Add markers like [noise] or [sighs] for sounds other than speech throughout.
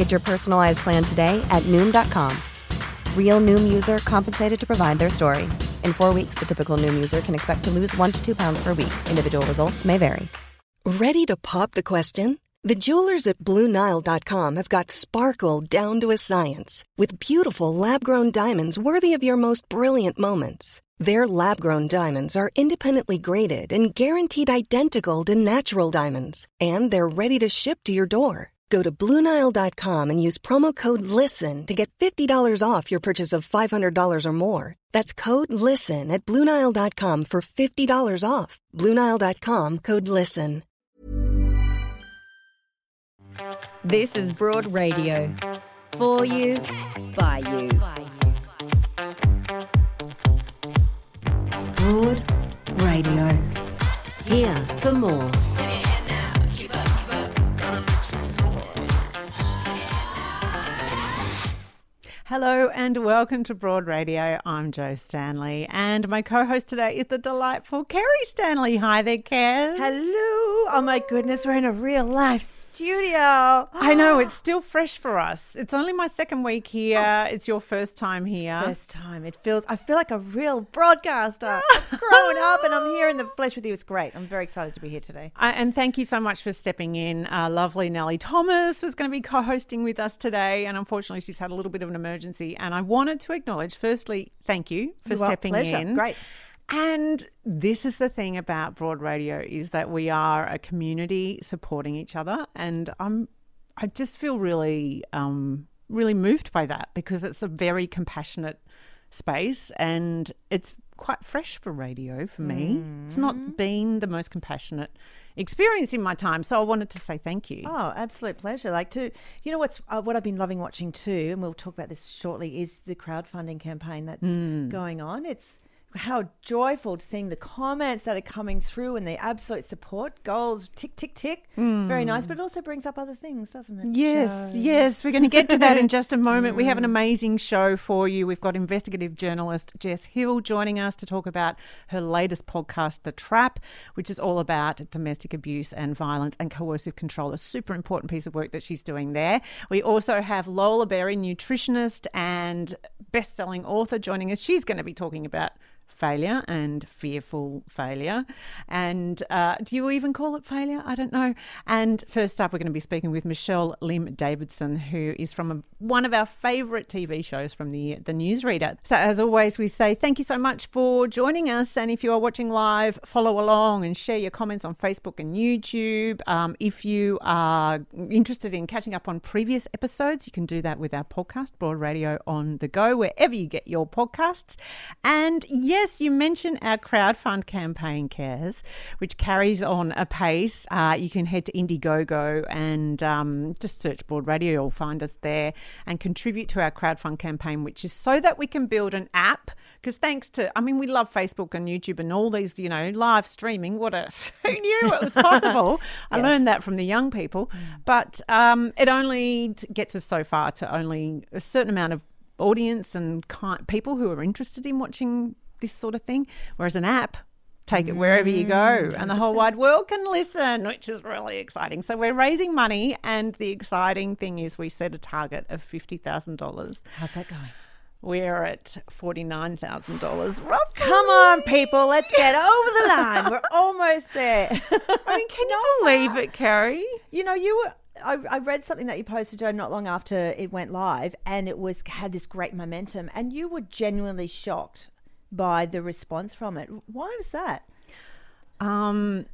Get your personalized plan today at Noom.com. Real Noom user compensated to provide their story. In four weeks, the typical Noom user can expect to lose one to two pounds per week. Individual results may vary. Ready to pop the question? The jewelers at BlueNile.com have got sparkle down to a science with beautiful lab grown diamonds worthy of your most brilliant moments. Their lab grown diamonds are independently graded and guaranteed identical to natural diamonds, and they're ready to ship to your door. Go to BlueNile.com and use promo code LISTEN to get $50 off your purchase of $500 or more. That's code LISTEN at BlueNile.com for $50 off. BlueNile.com code LISTEN. This is Broad Radio. For you, by you. Broad Radio. Here for more. Hello and welcome to Broad Radio. I'm Jo Stanley, and my co-host today is the delightful Kerry Stanley. Hi there, Kerry. Hello. Oh my goodness, we're in a real life studio. [gasps] I know it's still fresh for us. It's only my second week here. It's your first time here. First time. It feels I feel like a real broadcaster. [laughs] I've grown up and I'm here in the flesh with you. It's great. I'm very excited to be here today. I, and thank you so much for stepping in. Uh, lovely Nellie Thomas was going to be co-hosting with us today, and unfortunately, she's had a little bit of an emergency. And I wanted to acknowledge, firstly, thank you for Well, stepping in. Great. And this is the thing about Broad Radio is that we are a community supporting each other, and I'm I just feel really um, really moved by that because it's a very compassionate space and it's quite fresh for radio for me. It's Mm. not been the most compassionate experience in my time, so I wanted to say thank you. Oh, absolute pleasure. Like to, you know, what's uh, what I've been loving watching too, and we'll talk about this shortly. Is the crowdfunding campaign that's Mm. going on? It's how joyful to seeing the comments that are coming through and the absolute support goals tick tick tick. Very nice, but it also brings up other things, doesn't it? Mm. Yes, Jo? yes. We're going to get to that in just a [laughs] moment. We have an amazing show for you. We've got investigative journalist Jess Hill joining us to talk about her latest podcast, The Trap, which is all about domestic abuse and violence and coercive control. A super important piece of work that she's doing there. We also have Lola Berry, nutritionist and best selling author, joining us. She's going to be talking about failure and fearful failure. And uh, do you even call it failure? I don't know. And first up, we're going to be speaking with Michelle Lim Davidson, who is from a, one of our favourite TV shows from the the newsreader. So as always, we say thank you so much for joining us. And if you are watching live, follow along and share your comments on Facebook and YouTube. Um, if you are interested in catching up on previous episodes, you can do that with our podcast, Broad Radio on the Go, wherever you get your podcasts. And yes, you mentioned our crowdfund campaign, Cares, which carries on apace. Uh, you can head to Indiegogo and um, just search Broad Radio. You'll find us there and contribute to our crowdfund campaign, which is so that we can build an app. Because thanks to, I mean, we love Facebook and YouTube and all these, you know, live streaming. What a, [laughs] who knew it was possible? I learned that from the young people. But um, it only gets us so far to only a certain amount of audience and people who are interested in watching this sort of thing. Whereas an app, take it wherever you go, mm, and the whole wide world can listen, which is really exciting. So we're raising money, and the exciting thing is we set a target of fifty thousand dollars. How's that going? We're at forty nine thousand dollars. Rob, Come on, people, let's get over the line. We're almost there. [laughs] I mean, can you [laughs] believe it, Kerry? You know, you were. I, I read something that you posted, Jo, not long after it went live, and it was had this great momentum, and you were genuinely shocked by the response from it. Why was that? Um,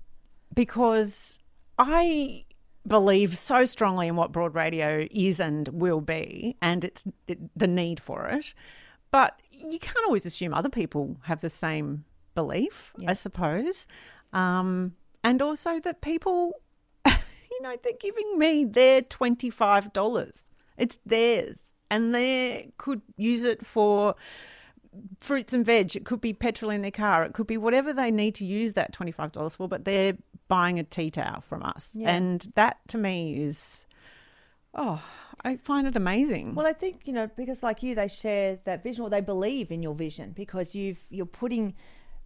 because I believe so strongly in what broad radio is and will be, and it's it, the need for it. But you can't always assume other people have the same belief, I suppose. Um, and also that people, [laughs] you know, they're giving me their $25 It's theirs. And they could use it for fruits and veg. It could be petrol in their car. It could be whatever they need to use that $25 for, but they're buying a tea towel from us. Yeah. And that to me is, oh, I find it amazing. Well, I think you know because like you, they share that vision or they believe in your vision because you've you're putting,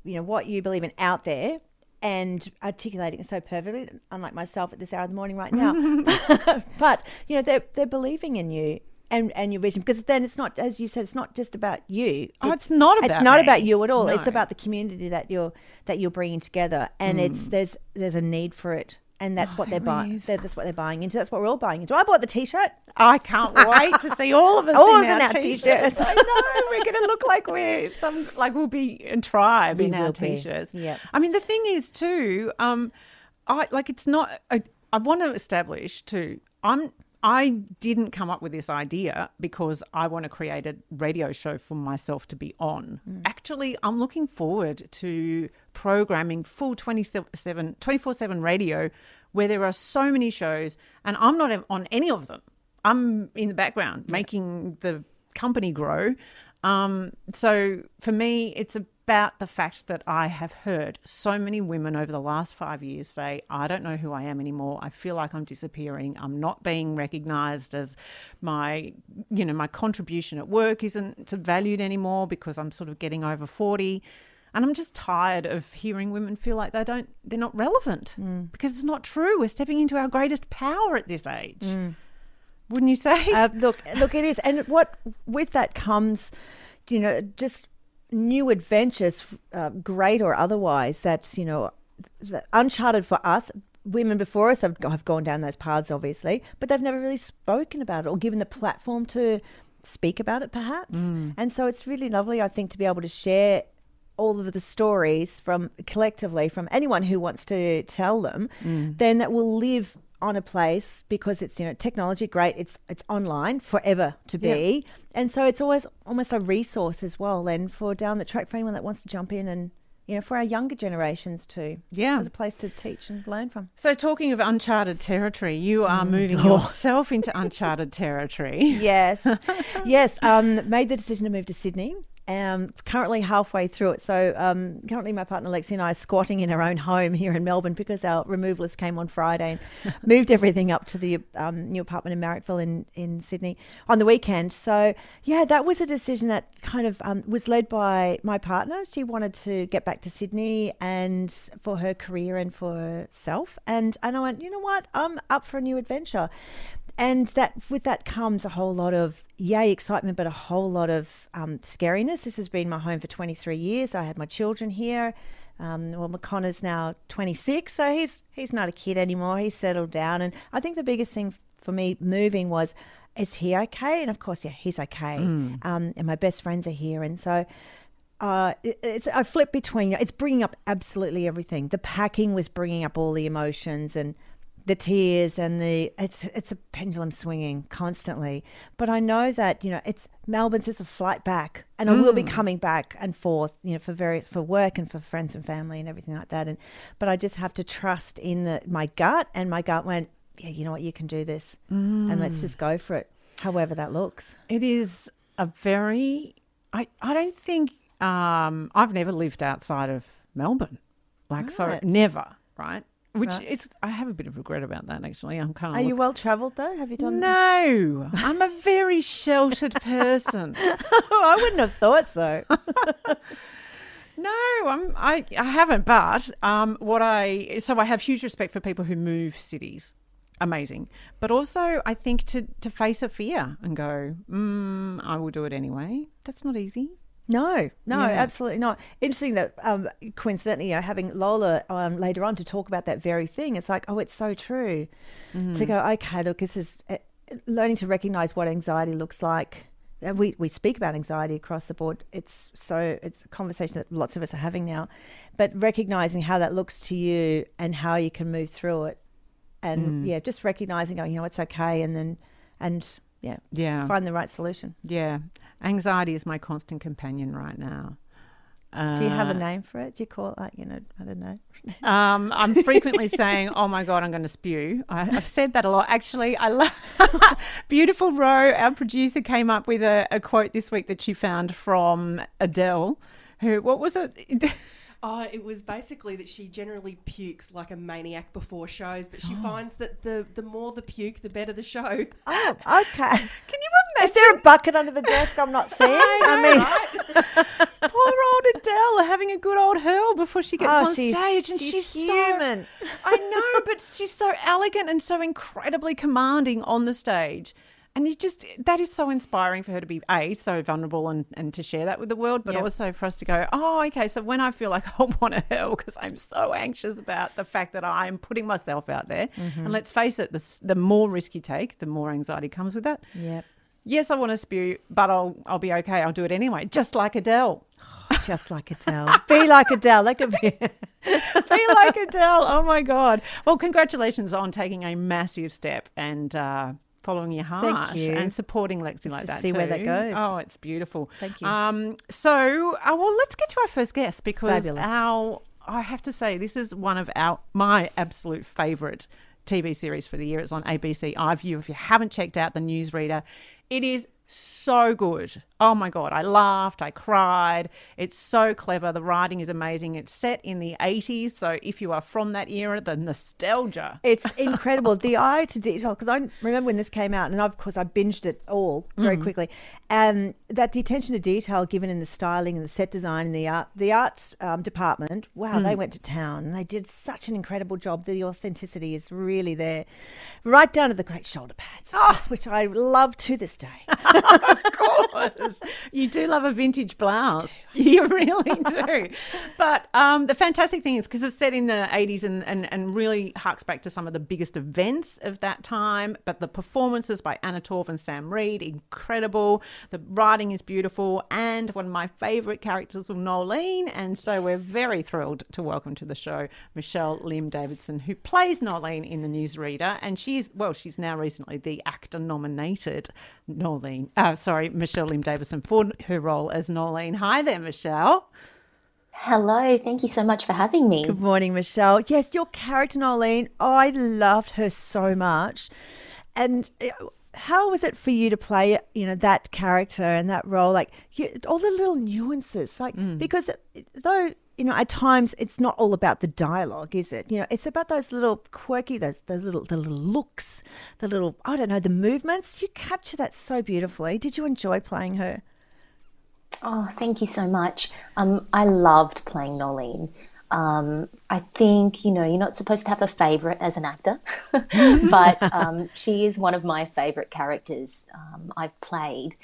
you know, what you believe in out there and articulating it so perfectly. Unlike myself at this hour of the morning right now, [laughs] [laughs] but you know they're they're believing in you. And, and your vision because then it's not as you said it's not just about you Oh, it's not about it's not me. about you at all it's about the community that you're that you're bringing together and it's there's there's a need for it and that's what they're buying that's what they're buying into that's what we're all buying into I bought the t-shirt I can't wait to see all of us All in our in our t-shirts. t-shirts. I know we're going to look like we're some like we'll be in tribe We in our be. t-shirts. Yeah. I mean the thing is too, um, I like it's not. I, I want to establish too. I'm. I didn't come up with this idea because I want to create a radio show for myself to be on. Actually, I'm looking forward to programming full 27 24/7 radio where there are so many shows and I'm not on any of them. I'm in the background making the company grow. Um, so for me, it's about the fact that I have heard so many women over the last five years say, I don't know who I am anymore. I feel like I'm disappearing. I'm not being recognized as my, you know, my contribution at work isn't valued anymore because I'm sort of getting over 40. And I'm just tired of hearing women feel like they don't, they're not relevant because it's not true. We're stepping into our greatest power at this age. Wouldn't you say? Uh, look, look, it is, and what with that comes, you know, just new adventures, uh, great or otherwise. That you know, that uncharted for us. Women before us have, have gone down those paths, obviously, but they've never really spoken about it or given the platform to speak about it, perhaps. And so it's really lovely, I think, to be able to share all of the stories from collectively from anyone who wants to tell them, then that will live on a place because it's you know technology great it's it's online forever to be. And so it's always almost a resource as well and for down the track for anyone that wants to jump in and you know for our younger generations too. Yeah. As a place to teach and learn from. So, talking of uncharted territory, you are moving [laughs] yourself into uncharted territory. [laughs] yes. [laughs] Yes um made the decision to move to sydney um, currently halfway through it. So um, currently, my partner Lexi and I are squatting in our own home here in Melbourne because our removalists came on Friday and [laughs] moved everything up to the um, new apartment in Marrickville in, in Sydney on the weekend. So yeah, that was a decision that kind of um, was led by my partner. She wanted to get back to Sydney and for her career and for herself. And and I went, you know what, I'm up for a new adventure and that with that comes a whole lot of yay excitement but a whole lot of um, scariness. This has been my home for 23 years. I had my children here. Um, well mcconnor's now 26 so he's he's not a kid anymore. He's settled down. And i think the biggest thing for me moving was is he okay? And of course yeah he's okay. Um, and my best friends are here. And so uh, it, it's I flip between. It's bringing up absolutely everything. The packing was bringing up all the emotions. And the tears and the it's it's a pendulum swinging constantly. But I know that you know it's Melbourne's just a flight back, and I will be coming back and forth, you know, for various for work and for friends and family and everything like that. And but I just have to trust in the my gut, and my gut went, yeah, you know what, you can do this, and let's just go for it, however that looks. It is a very. I, I don't think. Um, I've never lived outside of Melbourne. Like, so never, right? Which Right. it's. I have a bit of regret about that, actually. I'm kind of. Are you well travelled though? Have you done? no, [laughs] I'm a very sheltered person. [laughs] I wouldn't have thought so. [laughs] No, I'm, I I haven't. But um, what I so I have huge respect for people who move cities. Amazing, but also I think to to face a fear and go, mm, I will do it anyway. That's not easy. No, no, Yeah. absolutely not. Interesting that um, coincidentally, you know, having Lola um, later on to talk about that very thing, it's like, oh, it's so true. To go, okay, look, this is uh, learning to recognize what anxiety looks like. And we, we speak about anxiety across the board. It's so it's a conversation that lots of us are having now, but recognizing how that looks to you and how you can move through it, and yeah, just recognizing, going, you know, it's okay, and then and yeah, Yeah. find the right solution. Yeah, anxiety is my constant companion right now. Do you have a name for it? Do you call it like you know? I don't know. Um, I'm frequently [laughs] saying, "Oh my god, I'm going to spew." I, have said that a lot. Actually, I love [laughs] beautiful Ro. Our producer came up with a, a quote this week that she found from Adele. Who? What was it? [laughs] Oh, it was basically that she generally pukes like a maniac before shows, but she [gasps] finds that the, the more the puke, the better the show. Oh, okay. [laughs] Can you imagine? Is there a bucket under the desk I'm not seeing? I, mean, [laughs] Poor old Adele having a good old hurl before she gets Oh, on she's- stage, and she's she's, human. so. I know, but she's so elegant and so incredibly commanding on the stage. And you just that is so inspiring for her to be a so vulnerable and, and to share that with the world, but Yep. also for us to go, oh, okay. So when I feel like [laughs] I want to hurl because I'm so anxious about the fact that I'm putting myself out there, Mm-hmm. and let's face it, the, the more risk you take, the more anxiety comes with that. yep. Yes, I want to spew, but I'll I'll be okay. I'll do it anyway, just like Adele. [sighs] Just like Adele. Be like Adele. That could be. [laughs] Be like Adele. Oh my God. Well, congratulations on taking a massive step and uh, following your heart you. and supporting Lexi like that. see where that goes. Oh, it's beautiful. Thank you. Um, so, uh, well, let's get to our first guest because Fabulous. our, I have to say, this is one of our my absolute favourite TV series for the year. It's on ABC iView. If you haven't checked out the newsreader, it is so good. Oh my God. I laughed. I cried. It's so clever. The writing is amazing. It's set in the 80s. So if you are from that era, the nostalgia. It's incredible. the eye to detail, because I remember when this came out, and of course I binged it all very Mm. quickly. And that the attention to detail given in the styling and the set design and the art, the art um, department, wow, Mm. they went to town. and They did such an incredible job. The authenticity is really there, right down to the great shoulder pads, Ah. which I love to this day. [laughs] of course. You do love a vintage blouse. You really do. But um, the fantastic thing is because it's set in the 80s and, and, and really harks back to some of the biggest events of that time. But the performances by Anna Torv and Sam Reid, incredible. The writing is beautiful. And one of my favourite characters was Noelene. And so we're very thrilled to welcome to the show Michelle Lim Davidson, who plays Noelene in the newsreader. And she's, well, she's now recently the actor nominated Noelene, uh, sorry, Michelle Lim Davidson for her role as Noelene. Hi there, Michelle. Hello, thank you so much for having me. Good morning, Michelle. Yes, your character, Noelene, I loved her so much. And uh, how was it for you to play, you know, that character and that role? Like you, all the little nuances, like because though you know, at times it's not all about the dialogue, is it? You know, it's about those little quirky, those those little the little looks, the little I don't know, the movements. You capture that so beautifully. Did you enjoy playing her? Oh, thank you so much. Um, I loved playing Noelene. Um, I think, you know, you're not supposed to have a favorite as an actor, [laughs] but um, she is one of my favorite characters um, I've played.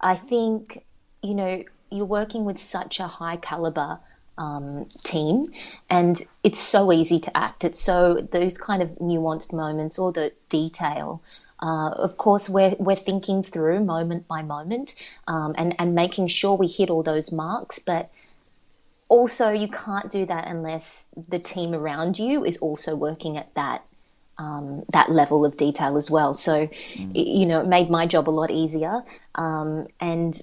I think, you know, you're working with such a high caliber um, team, and it's so easy to act. It's so, those kind of nuanced moments or the detail. Uh, of course, we're, we're thinking through moment by moment um, and, and making sure we hit all those marks, but also you can't do that unless the team around you is also working at that um, that level of detail as well. So, y- you know, it made my job a lot easier. Um, and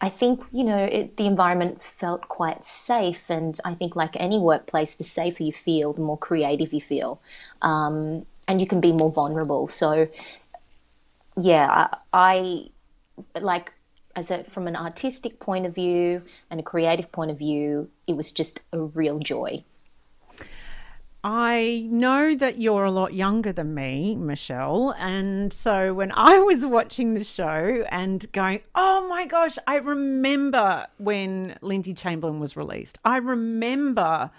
I think, you know, it, the environment felt quite safe. And I think, like any workplace, the safer you feel, the more creative you feel. Um, and you can be more vulnerable. So, yeah, I, I like as a from an artistic point of view and a creative point of view, it was just a real joy. I know that you're a lot younger than me, Michelle. And so when I was watching the show and going, oh my gosh, I remember when Lindsay Chamberlain was released. I remember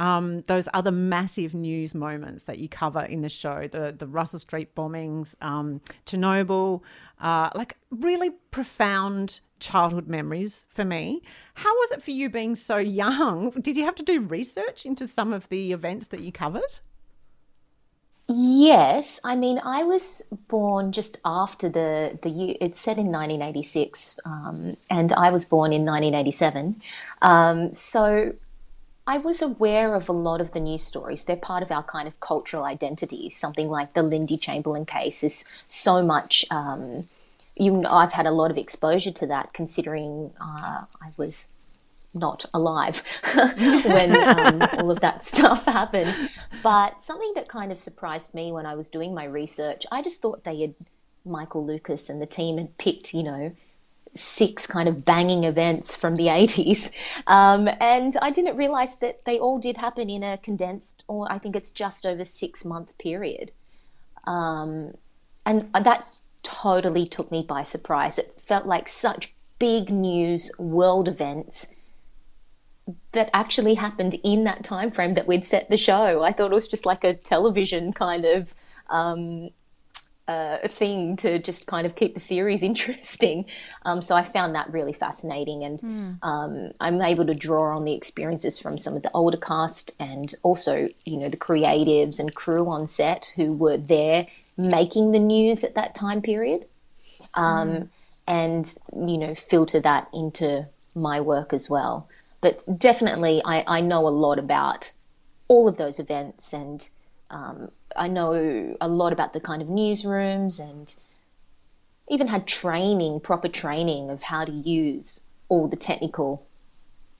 um, those other massive news moments that you cover in the show the, the Russell Street bombings, um, Chernobyl, uh, like really profound childhood memories for me. How was it for you being so young? [laughs] Did you have to do research into some of the events that you covered? Yes, I mean I was born just after the the year. It's set in 1986, um, and I was born in 1987. Um, so I was aware of a lot of the news stories. They're part of our kind of cultural identity. Something like the Lindy Chamberlain case is so much. Um, you know, I've had a lot of exposure to that, considering uh, I was not alive [laughs] when um, all of that [laughs] stuff happened. But something that kind of surprised me when I was doing my research, I just thought they had, Michael Lucas and the team had picked, you know, six kind of banging events from the 80s. Um, and I didn't realize that they all did happen in a condensed, or I think it's just over six month period. Um, and that totally took me by surprise. It felt like such big news world events that actually happened in that time frame that we'd set the show. I thought it was just like a television kind of um, uh, thing to just kind of keep the series [laughs] interesting. Um, so I found that really fascinating, and mm. um, I'm able to draw on the experiences from some of the older cast and also, you know, the creatives and crew on set who were there making the news at that time period, um, mm. and you know, filter that into my work as well but definitely I, I know a lot about all of those events and um, I know a lot about the kind of newsrooms and even had training, proper training of how to use all the technical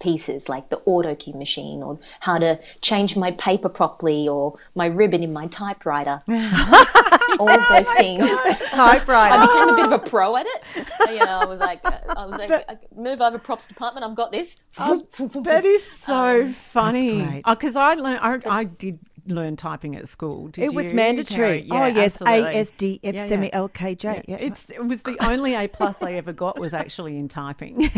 pieces like the auto cue machine or how to change my paper properly or my ribbon in my typewriter. [laughs] all of those things. [laughs] Typewriter. I became a bit of a pro at it. You know, I was like, [laughs] I was like, but, move over props department. I've got this. Oh, that is so um, funny. Because oh, I learned, I, I did learn typing at school. Did it was you? mandatory. Yeah, oh yes, absolutely. A S D F Yeah, semi. L K J. Yeah. Yeah. It's it was the only A plus I ever got was actually in typing.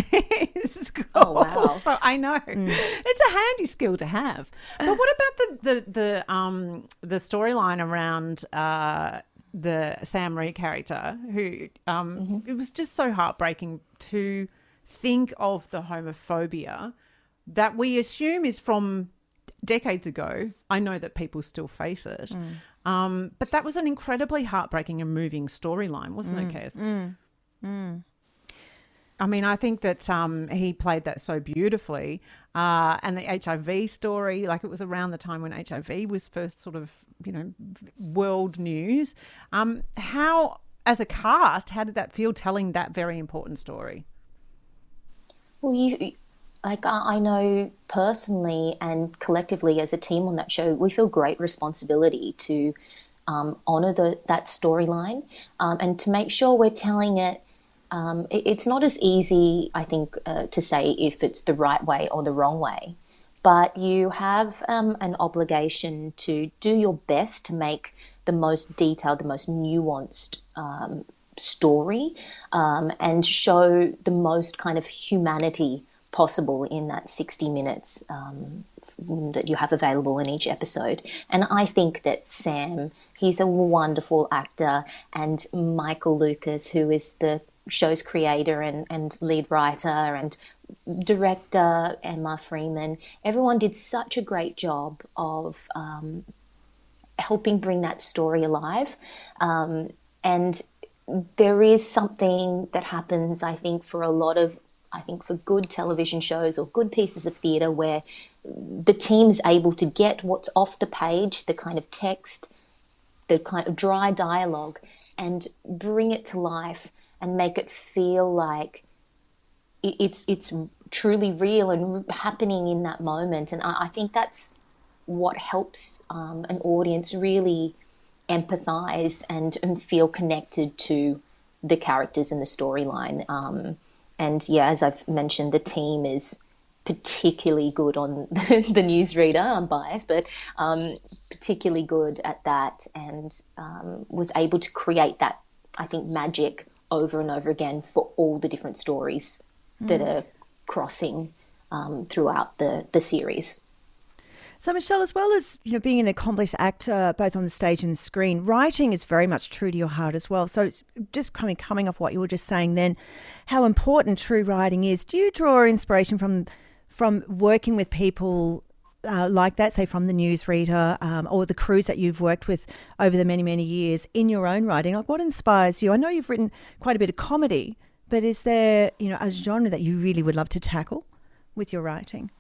School. [laughs] Oh, wow. So I know Mm. it's a handy skill to have. But what about the the the um the storyline around uh the Sam Reid character who um Mm-hmm. it was just so heartbreaking to think of the homophobia that we assume is from decades ago. I know that people still face it. Mm. Um, but that was an incredibly heartbreaking and moving storyline, wasn't Mm. it, Kez? I mean, I think that um, he played that so beautifully. Uh, and the HIV story, like it was around the time when HIV was first sort of, you know, world news. Um, how, as a cast, how did that feel telling that very important story? Well, you like I know personally and collectively as a team on that show, we feel great responsibility to um, honor that storyline um, and to make sure we're telling it. Um, it- it's not as easy, I think, uh, to say if it's the right way or the wrong way, but you have um, an obligation to do your best to make the most detailed, the most nuanced um, story um, and show the most kind of humanity possible in that 60 minutes um, that you have available in each episode. And I think that Sam, he's a wonderful actor, and Michael Lucas, who is the show's creator and, and lead writer and director, Emma Freeman, everyone did such a great job of um, helping bring that story alive. Um, and there is something that happens, I think, for a lot of, I think, for good television shows or good pieces of theatre where the team is able to get what's off the page, the kind of text, the kind of dry dialogue, and bring it to life and make it feel like it's it's truly real and happening in that moment. And I, I think that's what helps um, an audience really empathize and, and feel connected to the characters in the storyline. Um, and yeah, as I've mentioned, the team is particularly good on [laughs] the newsreader. I'm biased, but um, particularly good at that, and um, was able to create that, I think, magic over and over again for all the different stories that are crossing um, throughout the the series. So, Michelle, as well as you know being an accomplished actor both on the stage and screen, writing is very much true to your heart as well. So, just coming coming off what you were just saying, then, how important true writing is. Do you draw inspiration from from working with people uh, like that, say from the newsreader um, or the crews that you've worked with over the many many years in your own writing? Like, what inspires you? I know you've written quite a bit of comedy, but is there you know a genre that you really would love to tackle with your writing?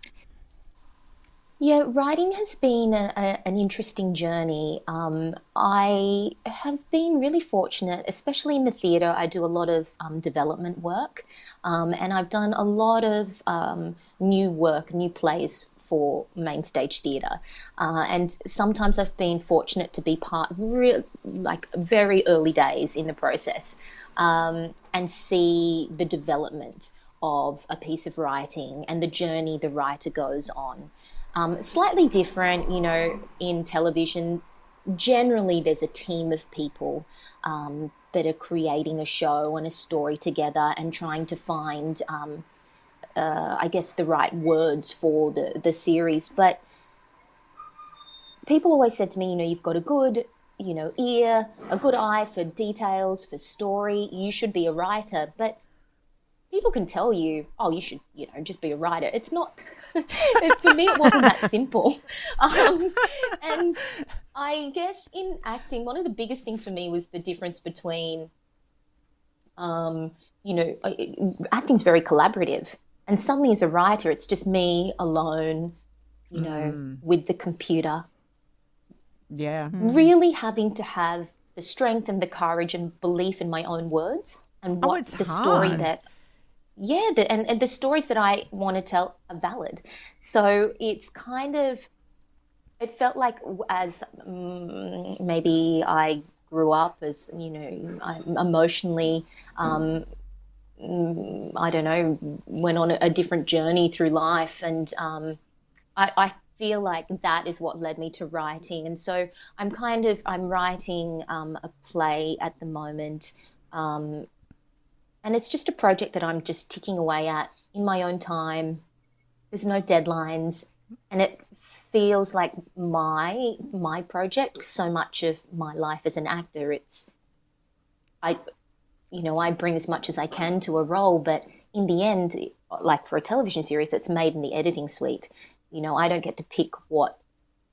Yeah, writing has been a, a, an interesting journey. Um, I have been really fortunate, especially in the theatre. I do a lot of um, development work, um, and I've done a lot of um, new work, new plays for main stage theatre. Uh, and sometimes I've been fortunate to be part, real, like very early days in the process, um, and see the development of a piece of writing and the journey the writer goes on. Um, slightly different, you know, in television. Generally, there's a team of people um, that are creating a show and a story together and trying to find, um, uh, I guess, the right words for the, the series. But people always said to me, you know, you've got a good, you know, ear, a good eye for details, for story. You should be a writer. But people can tell you, oh, you should, you know, just be a writer. It's not [laughs] for me, it wasn't that simple. [laughs] Um, and I guess in acting, one of the biggest things for me was the difference between, um, you know, acting's very collaborative. And suddenly, as a writer, it's just me alone, you know, mm. with the computer. Yeah. Really having to have the strength and the courage and belief in my own words and oh, what oh, the hard. story that yeah, the, and, and the stories that I want to tell are valid. So it's kind of, it felt like as um, maybe I grew up as, you know, I'm emotionally, um, mm, I don't know, went on a, different journey through life. And um, I, I feel like that is what led me to writing. And so I'm kind of, I'm writing um, a play at the moment. Um, and it's just a project that I'm just ticking away at in my own time. There's no deadlines, and it feels like my my project. So much of my life as an actor, it's I, you know, I bring as much as I can to a role, but in the end, like for a television series, it's made in the editing suite. You know, I don't get to pick what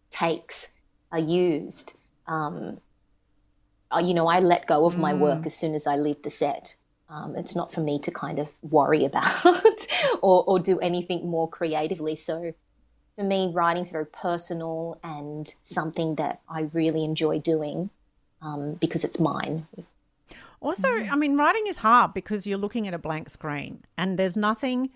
takes are used. Um, you know, I let go of my work mm. as soon as I leave the set. Um, it's not for me to kind of worry about [laughs] or, or do anything more creatively. So for me, writing is very personal and something that I really enjoy doing um, because it's mine. Also, mm-hmm. I mean, writing is hard because you're looking at a blank screen and there's nothing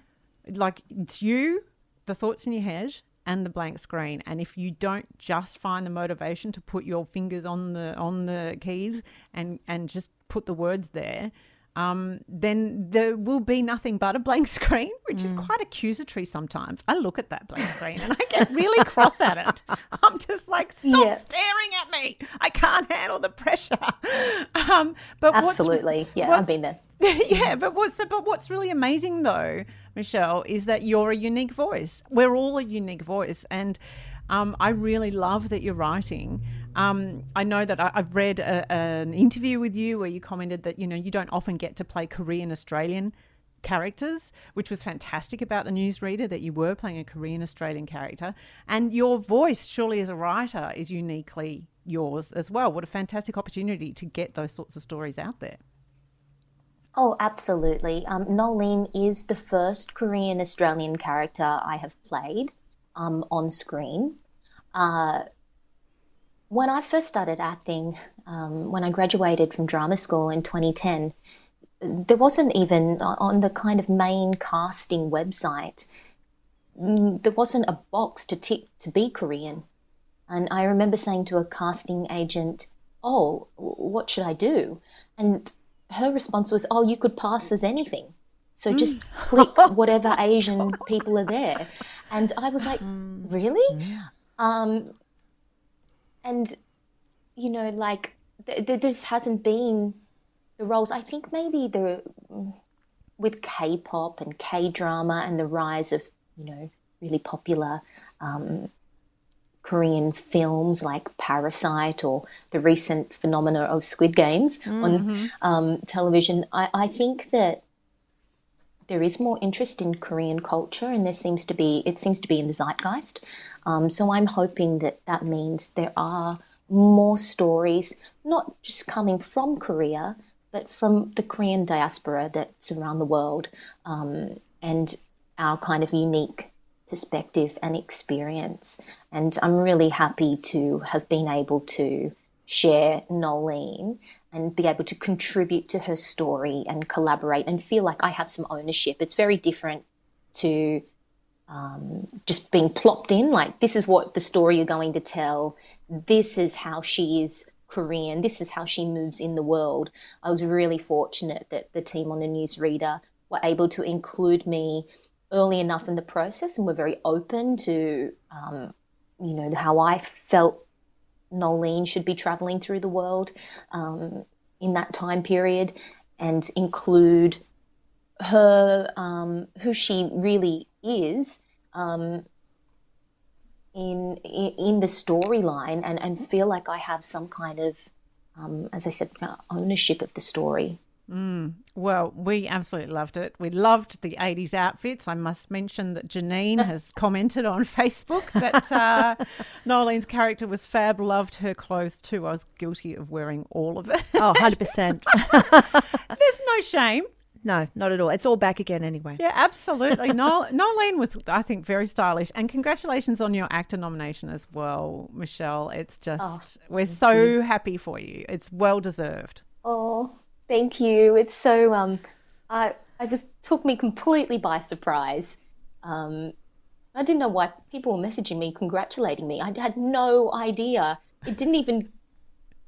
like it's you, the thoughts in your head, and the blank screen. And if you don't just find the motivation to put your fingers on the on the keys and and just put the words there, um, then there will be nothing but a blank [laughs] screen, which mm. is quite accusatory sometimes. I look at that blank screen and I get really cross at it. [laughs] I'm just like, stop yeah. staring at me. I can't handle the pressure. [laughs] Um, but absolutely, yeah, I've been there. yeah, but what's but what's really amazing though, Michelle, is that you're a unique voice. We're all a unique voice, and um, I really love that you're writing. Um, I know that I, have read a, an interview with you where you commented that you know you don't often get to play Korean Australian characters, which was fantastic about the newsreader that you were playing a Korean Australian character, and your voice, surely as a writer, is uniquely yours as well. What a fantastic opportunity to get those sorts of stories out there. Oh, absolutely. Um, Noelene is the first Korean Australian character I have played um, on screen. Uh, when I first started acting, um, when I graduated from drama school in 2010, there wasn't even on the kind of main casting website, mm, there wasn't a box to tick to be Korean. And I remember saying to a casting agent, Oh, what should I do? And her response was, Oh, you could pass as anything. So just mm. [laughs] click whatever Asian people are there. And I was like, mm. Really? Um, and you know like th- th- this hasn't been the roles i think maybe the with k-pop and k-drama and the rise of you know really popular um, korean films like parasite or the recent phenomena of squid games mm-hmm. on um, television I, I think that there is more interest in Korean culture, and there seems to be it seems to be in the zeitgeist. Um, so I'm hoping that that means there are more stories, not just coming from Korea, but from the Korean diaspora that's around the world, um, and our kind of unique perspective and experience. And I'm really happy to have been able to share Noelene and be able to contribute to her story and collaborate and feel like I have some ownership. It's very different to um, just being plopped in, like, this is what the story you're going to tell, this is how she is Korean, this is how she moves in the world. I was really fortunate that the team on the newsreader were able to include me early enough in the process and were very open to, um, you know, how I felt Noelene should be traveling through the world um, in that time period and include her, um, who she really is. Um, in, in, in the storyline and, and feel like I have some kind of, um, as I said, ownership of the story. Mm. Well, we absolutely loved it. We loved the 80s outfits. I must mention that Janine has [laughs] commented on Facebook that uh, Noelene's character was fab, loved her clothes too. I was guilty of wearing all of it. Oh, 100%. [laughs] [laughs] There's no shame. No, not at all. It's all back again anyway. Yeah, absolutely. Nol- Noelene was, I think, very stylish. And congratulations on your actor nomination as well, Michelle. It's just, oh, we're so you. happy for you. It's well deserved. Oh, thank you. It's so, um, I, I just took me completely by surprise. Um, I didn't know why people were messaging me, congratulating me. I had no idea. It didn't even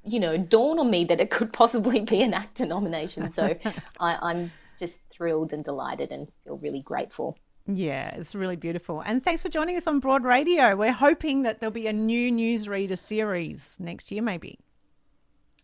you know, dawn on me that it could possibly be an actor nomination. So I, am just thrilled and delighted and feel really grateful. Yeah, it's really beautiful. And thanks for joining us on Broad Radio. We're hoping that there'll be a new newsreader series next year, maybe.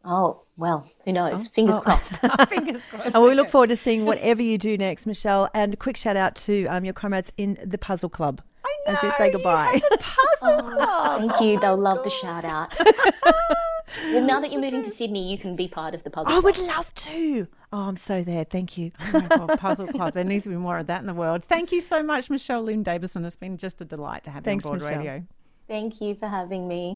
Oh, well, who knows? Oh. Fingers oh. crossed. [laughs] Fingers [laughs] crossed. And we look forward to seeing whatever you do next, Michelle. And a quick shout out to um, your comrades in the Puzzle Club I know, as we say goodbye. The puzzle [laughs] oh, club. Thank you. Oh They'll love God. the shout out. well, now that you're moving to Sydney, you can be part of the puzzle. I club. would love to. Oh, I'm so there. Thank you. Oh God, puzzle club. There needs to be more of that in the world. Thank you so much, Michelle Lim Davidson. It's been just a delight to have Thanks, you on board Michelle. radio. Thank you for having me.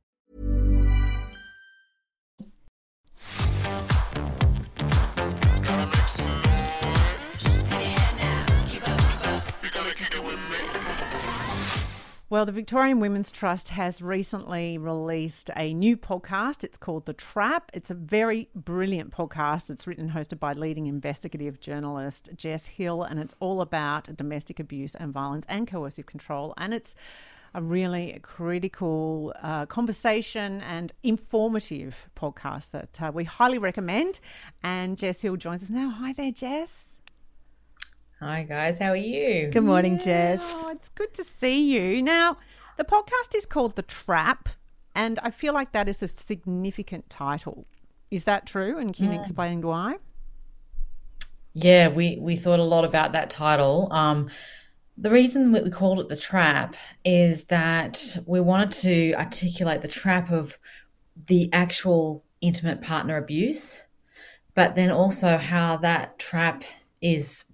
Well, the Victorian Women's Trust has recently released a new podcast. It's called The Trap. It's a very brilliant podcast. It's written and hosted by leading investigative journalist Jess Hill, and it's all about domestic abuse and violence and coercive control. And it's a really critical uh, conversation and informative podcast that uh, we highly recommend. And Jess Hill joins us now. Hi there, Jess. Hi, guys. How are you? Good morning, yeah, Jess. Oh, it's good to see you. Now, the podcast is called The Trap, and I feel like that is a significant title. Is that true? And can you mm. explain why? Yeah, we, we thought a lot about that title. Um, the reason we called it The Trap is that we wanted to articulate the trap of the actual intimate partner abuse, but then also how that trap is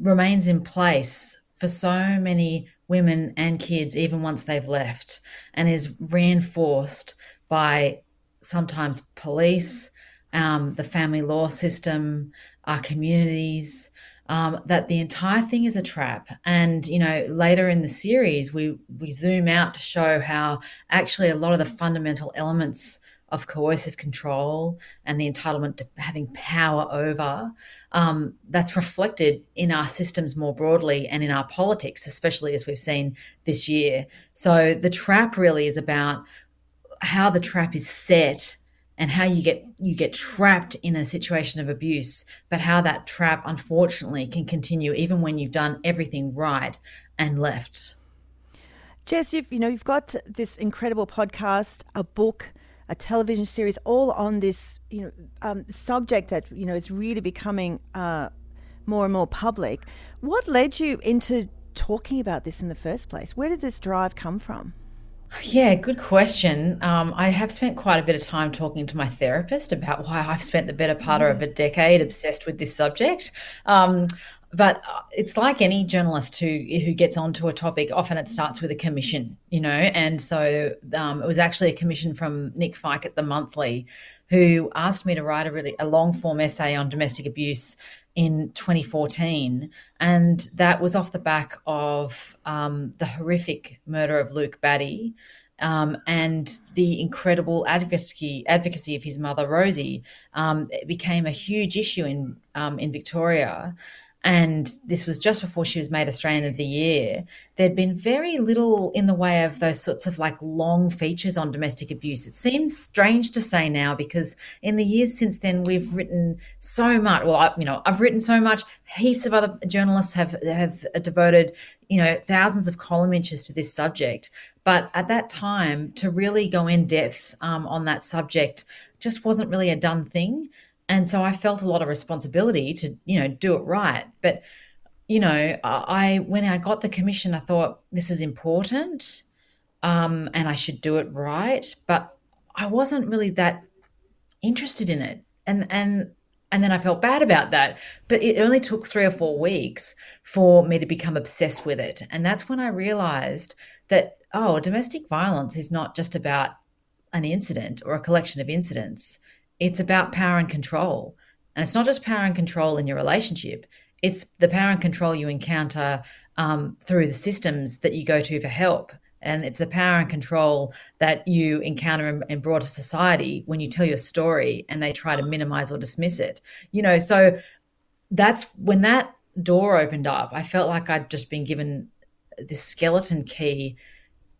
remains in place for so many women and kids, even once they've left, and is reinforced by sometimes police, um, the family law system, our communities. Um, that the entire thing is a trap. And you know, later in the series, we we zoom out to show how actually a lot of the fundamental elements of coercive control and the entitlement to having power over, um, that's reflected in our systems more broadly and in our politics, especially as we've seen this year. So the trap really is about how the trap is set and how you get you get trapped in a situation of abuse but how that trap unfortunately can continue even when you've done everything right and left jess you've you know you've got this incredible podcast a book a television series all on this you know um, subject that you know is really becoming uh, more and more public what led you into talking about this in the first place where did this drive come from yeah, good question. Um, I have spent quite a bit of time talking to my therapist about why I've spent the better part mm. of a decade obsessed with this subject. Um, but uh, it's like any journalist who who gets onto a topic. Often it starts with a commission, you know. And so um, it was actually a commission from Nick Feik at the Monthly, who asked me to write a really a long form essay on domestic abuse in 2014, and that was off the back of um, the horrific murder of Luke Batty. Um, and the incredible advocacy advocacy of his mother Rosie um, it became a huge issue in um, in Victoria, and this was just before she was made Australian of the Year, there'd been very little in the way of those sorts of like long features on domestic abuse. It seems strange to say now because in the years since then we've written so much. Well, I, you know, I've written so much. Heaps of other journalists have have devoted you know thousands of column inches to this subject. But at that time, to really go in depth um, on that subject just wasn't really a done thing and so I felt a lot of responsibility to you know do it right. But you know, I when I got the commission, I thought this is important, um, and I should do it right. But I wasn't really that interested in it, and and and then I felt bad about that. But it only took three or four weeks for me to become obsessed with it, and that's when I realized that oh, domestic violence is not just about an incident or a collection of incidents it's about power and control. And it's not just power and control in your relationship, it's the power and control you encounter um, through the systems that you go to for help. And it's the power and control that you encounter in, in broader society when you tell your story and they try to minimize or dismiss it. You know, so that's when that door opened up, I felt like I'd just been given this skeleton key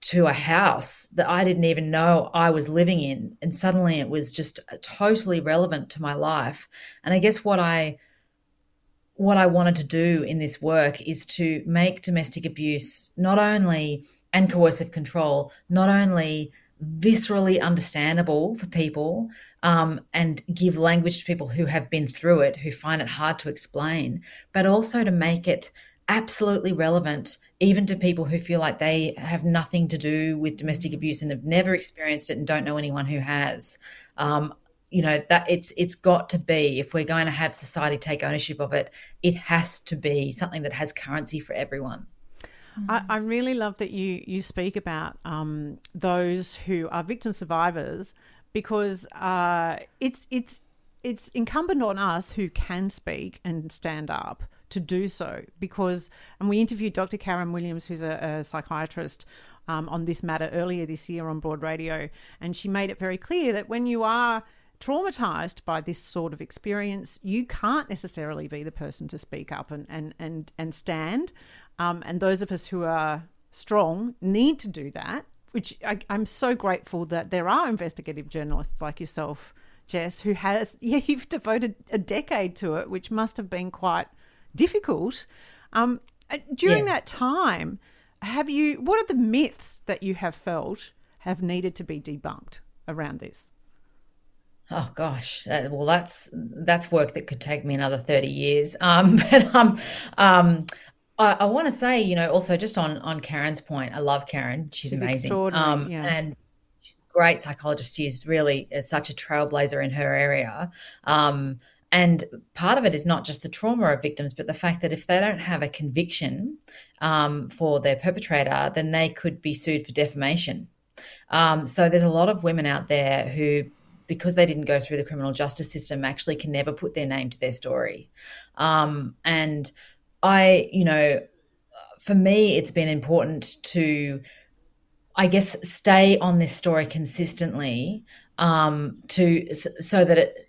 to a house that I didn't even know I was living in. And suddenly it was just totally relevant to my life. And I guess what I what I wanted to do in this work is to make domestic abuse not only and coercive control not only viscerally understandable for people um, and give language to people who have been through it, who find it hard to explain, but also to make it absolutely relevant even to people who feel like they have nothing to do with domestic abuse and have never experienced it and don't know anyone who has. Um, you know that it's it's got to be if we're going to have society take ownership of it, it has to be something that has currency for everyone. I, I really love that you you speak about um, those who are victim survivors because uh, it's it's it's incumbent on us who can speak and stand up to do so because, and we interviewed Dr. Karen Williams, who's a, a psychiatrist. Um, on this matter earlier this year on Broad Radio, and she made it very clear that when you are traumatized by this sort of experience, you can't necessarily be the person to speak up and and and and stand. Um, and those of us who are strong need to do that. Which I, I'm so grateful that there are investigative journalists like yourself, Jess, who has [laughs] yeah you've devoted a decade to it, which must have been quite difficult. Um, uh, during yeah. that time, have you? What are the myths that you have felt have needed to be debunked around this? Oh gosh, uh, well that's that's work that could take me another thirty years. Um, [laughs] but um, um, I, I want to say, you know, also just on on Karen's point, I love Karen. She's, she's amazing. Um, yeah. and she's a great psychologist. She's really uh, such a trailblazer in her area. Um, and part of it is not just the trauma of victims, but the fact that if they don't have a conviction um, for their perpetrator, then they could be sued for defamation. Um, so there's a lot of women out there who, because they didn't go through the criminal justice system, actually can never put their name to their story. Um, and I, you know, for me, it's been important to, I guess, stay on this story consistently um, to so that it,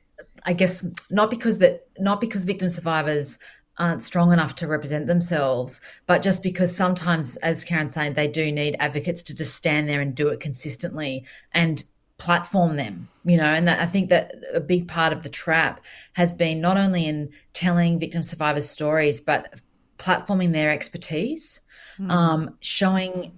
I guess, not because that not because victim survivors aren't strong enough to represent themselves, but just because sometimes, as Karen's saying, they do need advocates to just stand there and do it consistently and platform them, you know. And that, I think that a big part of the trap has been not only in telling victim survivors' stories, but platforming their expertise, mm. um, showing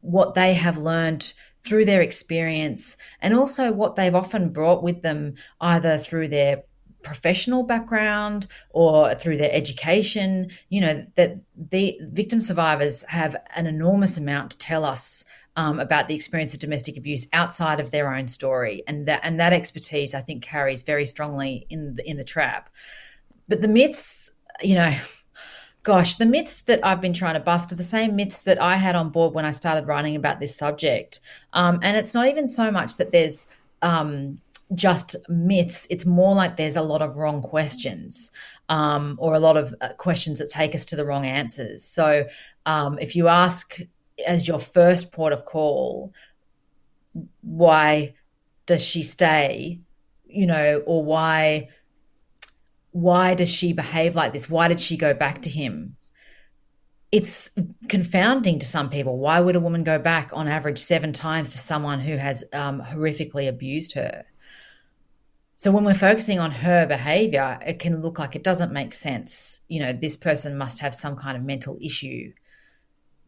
what they have learned through their experience and also what they've often brought with them either through their professional background or through their education. You know that the victim survivors have an enormous amount to tell us um, about the experience of domestic abuse outside of their own story. And that and that expertise i think carries very strongly in the, in the trap. But the myths you know gosh, the myths that I've been trying to bust are the same myths that I had on board when I started writing about this subject. Um, and it's not even so much that there's um, just myths, it's more like there's a lot of wrong questions. Um, or a lot of uh, questions that take us to the wrong answers. So, um, if you ask as your first port of call, why does she stay? You know, or why why does she behave like this? Why did she go back to him? It's confounding to some people. Why would a woman go back on average seven times to someone who has um, horrifically abused her? So when we're focusing on her behavior, it can look like it doesn't make sense. You know, this person must have some kind of mental issue.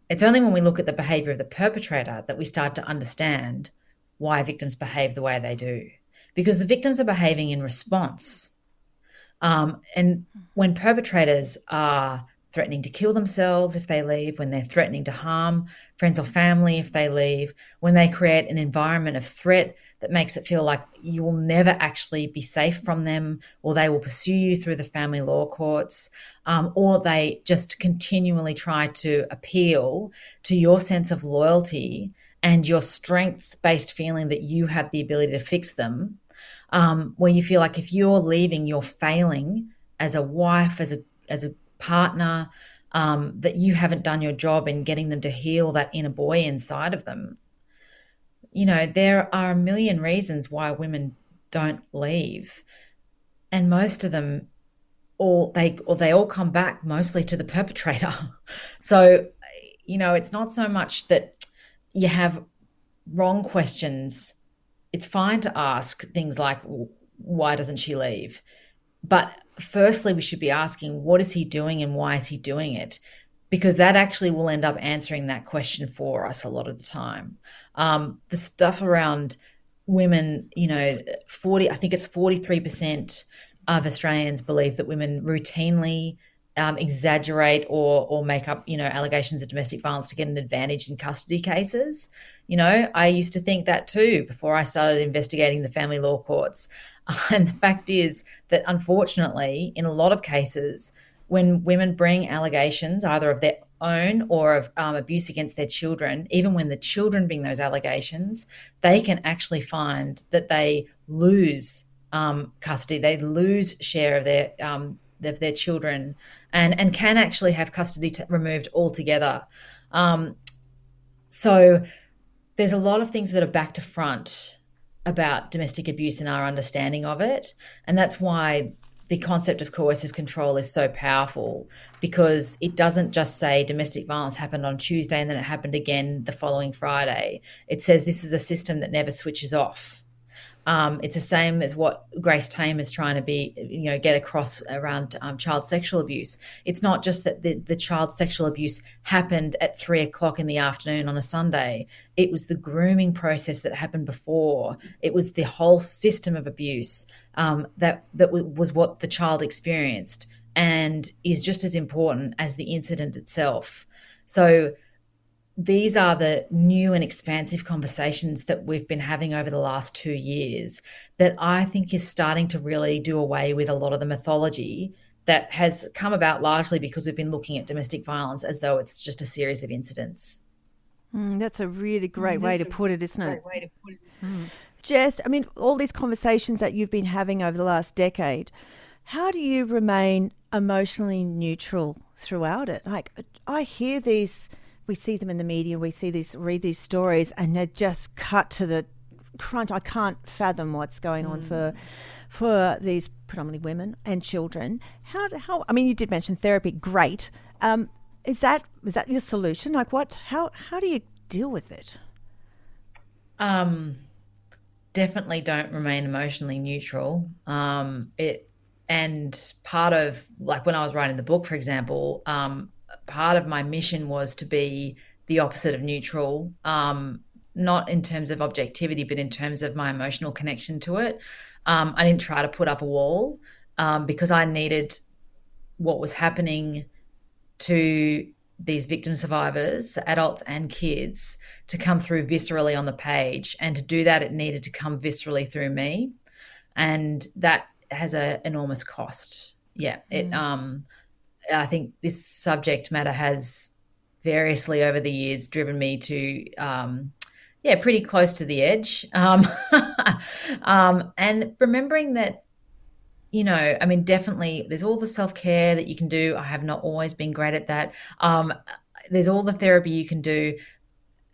It's only when we look at the behavior of the perpetrator that we start to understand why victims behave the way they do. Because the victims are behaving in response um, and when perpetrators are threatening to kill themselves if they leave, when they're threatening to harm friends or family if they leave, when they create an environment of threat that makes it feel like you will never actually be safe from them, or they will pursue you through the family law courts, um, or they just continually try to appeal to your sense of loyalty and your strength based feeling that you have the ability to fix them um, where you feel like if you're leaving, you're failing as a wife, as a as a partner, um, that you haven't done your job in getting them to heal that inner boy inside of them. You know, there are a million reasons why women don't leave, and most of them all they or they all come back mostly to the [laughs] perpetrator. so, you know, it's not so much that you have wrong questions it's fine to ask things like, why doesn't she leave? But firstly, we should be asking, what is he doing and why is he doing it? Because that actually will end up answering that question for us a lot of the time. Um, the stuff around women, you know, 40, I think it's 43% of Australians believe that women routinely um, exaggerate or or make up you know allegations of domestic violence to get an advantage in custody cases. You know, I used to think that too before I started investigating the family law courts. [laughs] And the fact is that unfortunately, in a lot of cases, when women bring allegations either of their own or of um, abuse against their children, even when the children bring those allegations, they can actually find that they lose um, custody, they lose share of their um, of their children and and can actually have custody t- removed altogether. Um, so there's a lot of things that are back to front about domestic abuse and our understanding of it, and that's why the concept of coercive control is so powerful because it doesn't just say domestic violence happened on Tuesday and then it happened again the following Friday. It says this is a system that never switches off. Um, it's the same as what Grace Tame is trying to be, you know, get across around um, child sexual abuse. It's not just that the, the child sexual abuse happened at three o'clock in the afternoon on a Sunday. It was the grooming process that happened before. It was the whole system of abuse um, that that w- was what the child experienced and is just as important as the incident itself. So these are the new and expansive conversations that we've been having over the last two years that I think is starting to really do away with a lot of the mythology that has come about largely because we've been looking at domestic violence as though it's just a series of incidents. Mm, that's a really great mm, way, to put it, isn't it? way to put it. Mm. Jess, I mean, all these conversations that you've been having over the last decade, how do you remain emotionally neutral throughout it? Like, I hear these we see them in the media, we see these, read these stories, and they're just cut to the crunch. I can't fathom what's going on for for these predominantly women and children. How how I mean, you did mention therapy. Great. Um, is that is that your solution? Like, what? How how do you deal with it? Um, definitely don't remain emotionally neutral. Um, it and part of like when I was writing the book, for example, um, part of my mission was to be the opposite of neutral. Um, not in terms of objectivity, but in terms of my emotional connection to it. Um, I didn't try to put up a wall um, because I needed what was happening to these victim survivors, adults and kids, to come through viscerally on the page. And to do that, it needed to come viscerally through me. And that has an enormous cost. Yeah. It, Mm. um, I think this subject matter has variously over the years driven me to, um, yeah, pretty close to the edge. Um, [laughs] um, and remembering that you know, I mean, definitely there's all the self care that you can do. I have not always been great at that. Um, there's all the therapy you can do.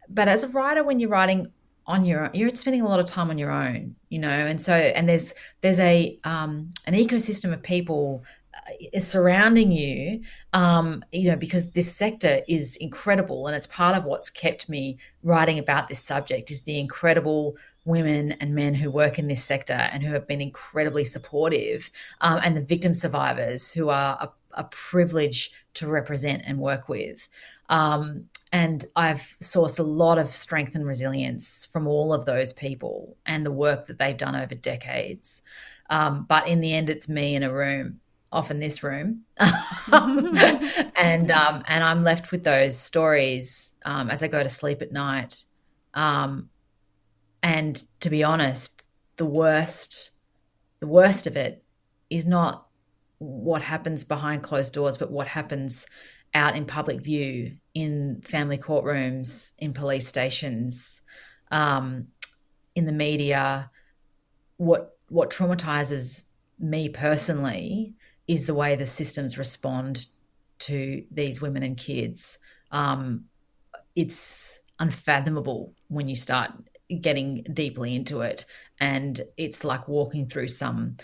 But as a writer, when you're writing on your own, you're spending a lot of time on your own, you know, and so, and there's, there's a, um, an ecosystem of people uh, surrounding you, um, you know, because this sector is incredible. And it's part of what's kept me writing about this subject is the incredible women and men who work in this sector and who have been incredibly supportive, um, and the victim survivors who are a, a, privilege to represent and work with. Um, and I've sourced a lot of strength and resilience from all of those people and the work that they've done over decades. Um, but in the end, it's me in a room, often this room, [laughs] and um, and I'm left with those stories um, as I go to sleep at night. Um, and to be honest, the worst, the worst of it is not what happens behind closed doors, but what happens out in public view, in family courtrooms, in police stations, um, in the media. What what traumatizes me personally is the way the systems respond to these women and kids. Um, it's unfathomable when you start getting deeply into it and it's like walking through some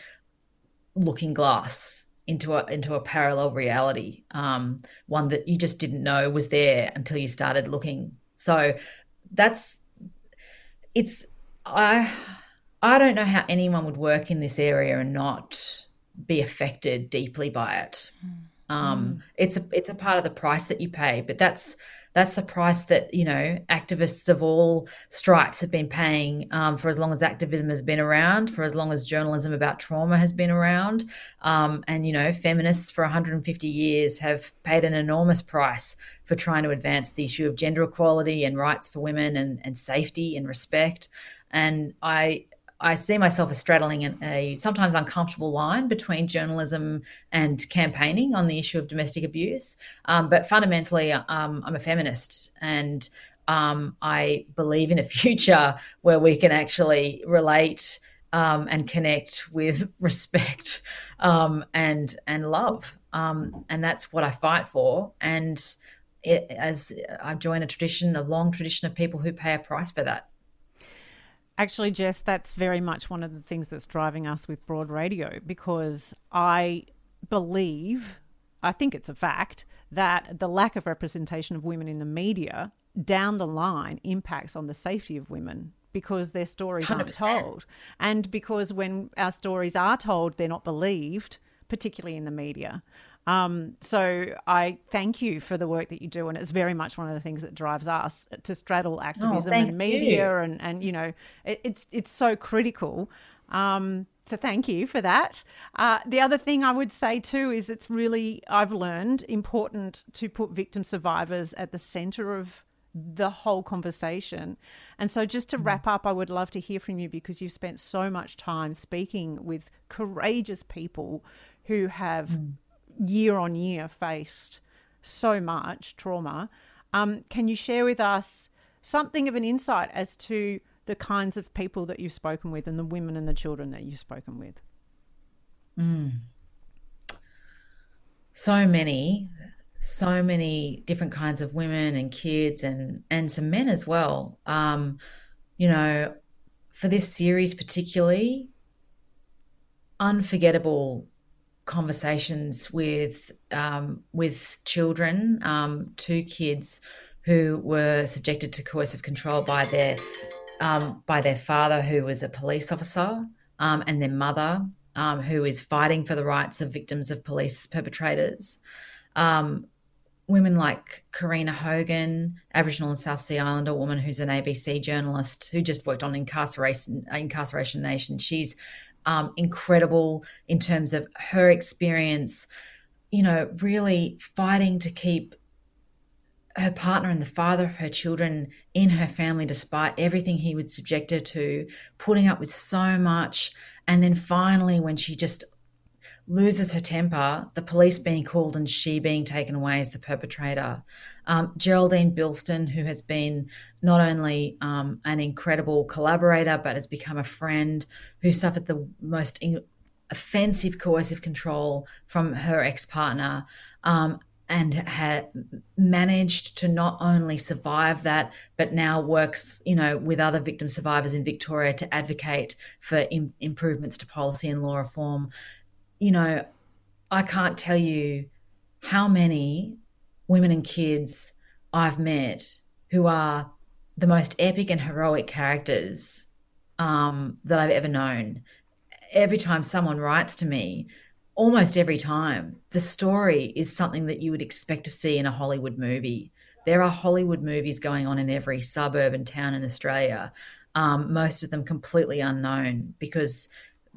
looking glass into a into a parallel reality um, one that you just didn't know was there until you started looking so that's it's i i don't know how anyone would work in this area and not be affected deeply by it. Um, it's a it's a part of the price that you pay but that's that's the price that you know activists of all stripes have been paying um, for as long as activism has been around, for as long as journalism about trauma has been around, um, and you know feminists for 150 years have paid an enormous price for trying to advance the issue of gender equality and rights for women and, and safety and respect. And I I see myself as straddling a, a, sometimes uncomfortable line between journalism and campaigning on the issue of domestic abuse. Um, but fundamentally, um, I'm a feminist and um, I believe in a [laughs] future where we can actually relate um, and connect with [laughs] respect um, and and love. Um, and that's what I fight for. And it, as I've joined a tradition, a long tradition of people who pay a price for that. Actually, Jess, that's very much one of the things that's driving us with Broad Radio because I believe, I think it's a fact, that the lack of representation of women in the media down the line impacts on the safety of women because their stories aren't told. And because when our stories are told, they're not believed, particularly in the media. Um, so I thank you for the work that you do, and it's very much one of the things that drives us to straddle activism thank and media, you. and and you know it, it's it's so critical. Um, so thank you for that. Uh, the other thing I would say too is it's really I've learned important to put victim survivors at the centre of the whole conversation. And so, just to wrap up, I would love to hear from you because you've spent so much time speaking with courageous people who have year on year faced so much trauma. Um, can you share with us something of an insight as to the kinds of people that you've spoken with and the women and the children that you've spoken with? so many so many different kinds of women and kids and and some men as well um you know for this series, particularly, unforgettable conversations with um, with children, um, two kids who were subjected to coercive control by their um, by their father, who was a police officer, um, and their mother, um, who is fighting for the rights of victims of police perpetrators. Um, women like Karina Hogan, Aboriginal and South Sea Islander woman who's an ABC journalist who just worked on Incarceration Incarceration Nation. She's um, incredible in terms of her experience, you know, really fighting to keep her partner and the father of her children in her family despite everything he would subject her to, putting up with so much. And then finally, when she just loses her temper, the police being called and she being taken away as the perpetrator. Um, Geraldine Bilston, who has been not only um, an incredible collaborator, but has become a friend who suffered the most in- offensive coercive control from her ex partner. Um, and had managed to not only survive that, but now works, you know, with other victim survivors in Victoria to advocate for Im- improvements to policy and law reform you know, I can't tell you how many women and kids I've met who are the most epic and heroic characters um, that I've ever known. Every time someone writes to me, almost every time, the story is something that you would expect to see in a Hollywood movie. There are Hollywood movies going on in every suburb and town in Australia, um, most of them completely unknown because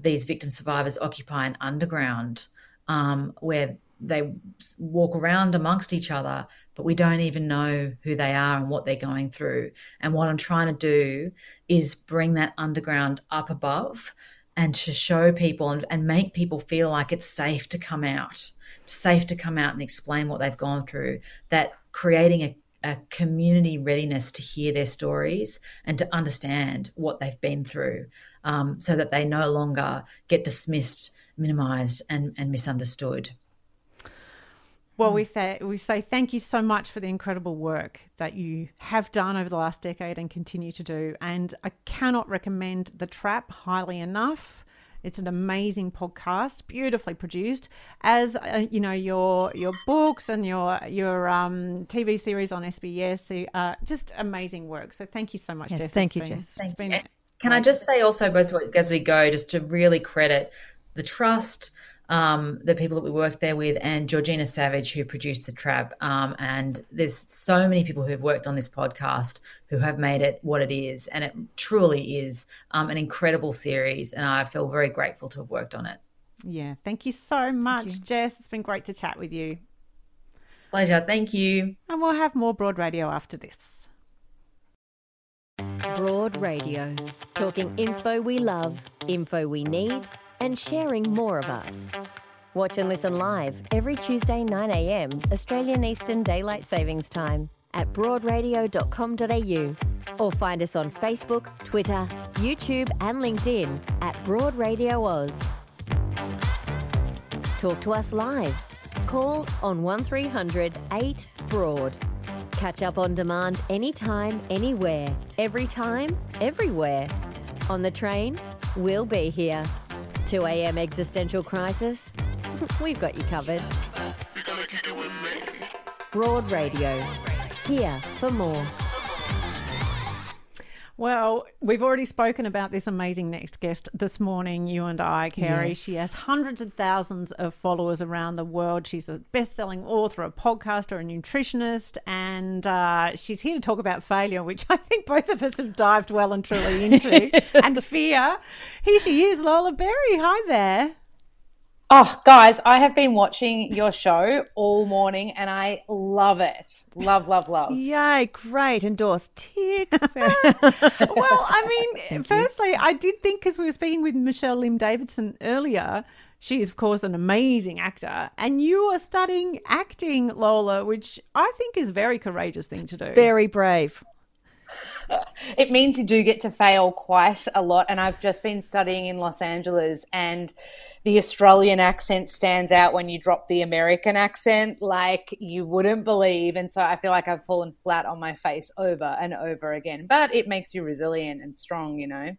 these victim survivors occupy an underground um, where they walk around amongst each other, but we don't even know who they are and what they're going through. And what I'm trying to do is bring that underground up above and to show people and, and make people feel like it's safe to come out, safe to come out and explain what they've gone through, that creating a a community readiness to hear their stories and to understand what they've been through um, so that they no longer get dismissed, minimized, and, and misunderstood. Well, we say we say thank you so much for the incredible work that you have done over the last decade and continue to do. And I cannot recommend the Trap highly enough. It's an amazing podcast, beautifully produced, as uh, you know your your books and your your um, TV series on SBS. Uh, just amazing work. So thank you so much, yes, Jess. Thank it's you, been, Jess. It's been can I just say also, as, we go, just to really credit the trust, um, the people that we worked there with, and Georgina Savage, who produced the trap. Um, and there's so many people who have worked on this podcast who have made it what it is. And it truly is um, an incredible series. And I feel very grateful to have worked on it. Yeah. Thank you so much, you. Jess. It's been great to chat with you. Pleasure. Thank you. And we'll have more Broad Radio after this. Broad Radio, talking inspo we love, info we need, and sharing more of us. Watch and listen live every Tuesday 9am Australian Eastern Daylight Savings Time at broadradio.com.au or find us on Facebook, Twitter, YouTube and LinkedIn at Broad Radio Oz. Talk to us live. Call on 1300 8 Broad. Catch up on demand anytime, anywhere, every time, everywhere. On the train, we'll be here. 2 a.m. existential crisis? [laughs] We've got you covered. Broad Radio. Here for more. Well, we've already spoken about this amazing next guest this morning, you and I, Kerry. Yes. She has hundreds of thousands of followers around the world. She's a best selling author, a podcaster, a nutritionist, and uh, she's here to talk about failure, which [laughs] I think both of us have dived well and truly into, [laughs] and fear. Here she is, Lola Berry. Hi there. Oh, guys, I have been watching your show all morning and I love it. Love, love, love. Yay, great. Endorsed. Tick. [laughs] well, I mean, [laughs] firstly, I did think because we were speaking with Michelle Lim Davidson earlier, she is, of course, an amazing actor, and you are studying acting, Lola, which I think is a very courageous thing to do. Very brave. It means you do get to fail quite a lot. And I've just been studying in Los Angeles, and the Australian accent stands out when you drop the American accent like you wouldn't believe. And so I feel like I've fallen flat on my face over and over again. But it makes you resilient and strong, you know?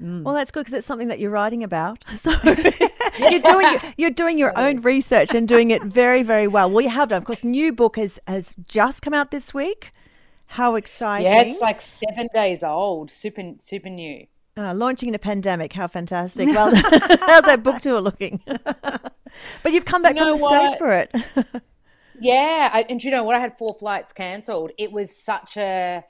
Mm. Well, that's good because it's something that you're writing about. [laughs] So [laughs] you're doing you're doing your own research and doing it very very well. Well, you have done. Of course, new book has has just come out this week. How exciting! Yeah, it's like seven days old. Super, super new. Uh, launching in a pandemic. How fantastic! [laughs] Well, [laughs] how's that book tour looking? [laughs] but you've come back You know from the what? for it. Yeah, I, and do you know what? I had four flights cancelled. It was such a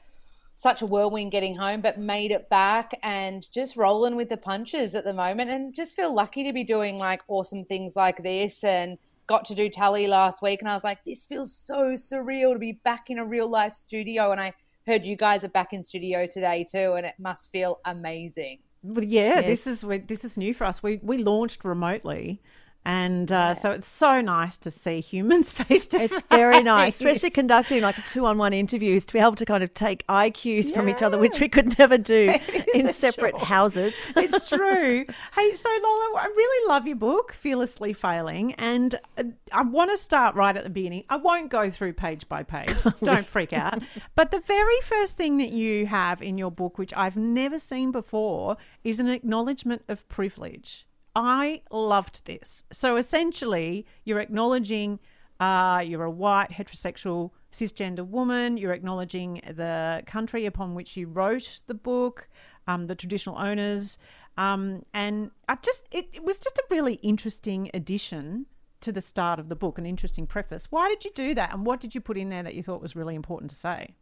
such a whirlwind getting home, but made it back and just rolling with the punches at the moment, and just feel lucky to be doing like awesome things like this. And got to do tally last week, and I was like, this feels so surreal to be back in a real life studio. And I heard you guys are back in studio today too, and it must feel amazing. Well, yeah, this is this is new for us. We we launched remotely, and uh, so it's so nice to see humans [laughs] face to face. It's very nice, especially conducting like two-on-one interviews to be able to kind of take IQs cues from each other, which we could never do [laughs] in [laughs] separate houses. it's true. Hey, so Lola, I really love your book, Fearlessly Failing, and uh, I want to start right at the beginning. I won't go through page by page. Don't freak out. But the very first thing that you have in your book, which I've never seen before, is an acknowledgement of privilege. I loved this. So essentially, you're acknowledging uh, you're a white, heterosexual, cisgender woman. You're acknowledging the country upon which you wrote the book, um, the traditional owners. Um, and I just, it, it was just a really interesting addition to the start of the book, an interesting preface. Why did you do that? And what did you put in there that you thought was really important to say?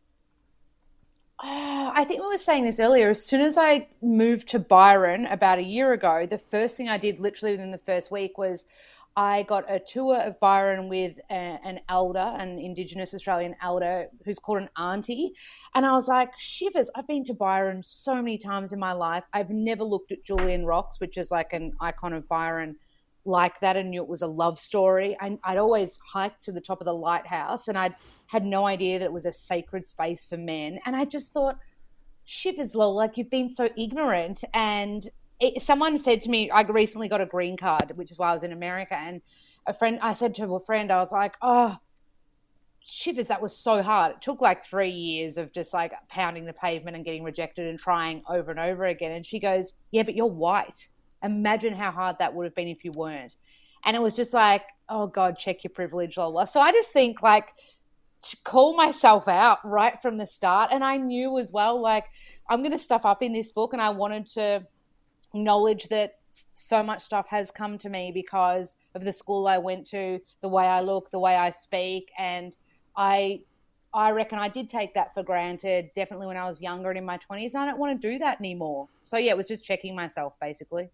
Oh, I think we were saying this earlier. As soon as I moved to Byron about a year ago, the first thing I did, literally within the first week, was I got a tour of Byron with a, an elder, an Indigenous Australian elder who's called an auntie. And I was like, shivers, I've been to Byron so many times in my life. I've never looked at Julian Rocks, which is like an icon of Byron like that and knew it was a love story. I, I'd always hiked to the top of the lighthouse and I'd had no idea that it was a sacred space for men. And I just thought, shivers, lol, like you've been so ignorant. And it, someone said to me, I recently got a green card, which is why I was in America. And a friend, I said to a friend, I was like, oh, shivers, that was so hard. It took like three years of just like pounding the pavement and getting rejected and trying over and over again. And she goes, yeah, but you're white. Imagine how hard that would have been if you weren't. And it was just like, oh God, check your privilege, Lola. So I just think like to call myself out right from the start. And I knew as well, like, I'm going to stuff up in this book. And I wanted to acknowledge that so much stuff has come to me because of the school I went to, the way I look, the way I speak. And I. I reckon I did take that for granted, definitely when I was younger and in my 20s. And I don't want to do that anymore. So, yeah, it was just checking myself, basically.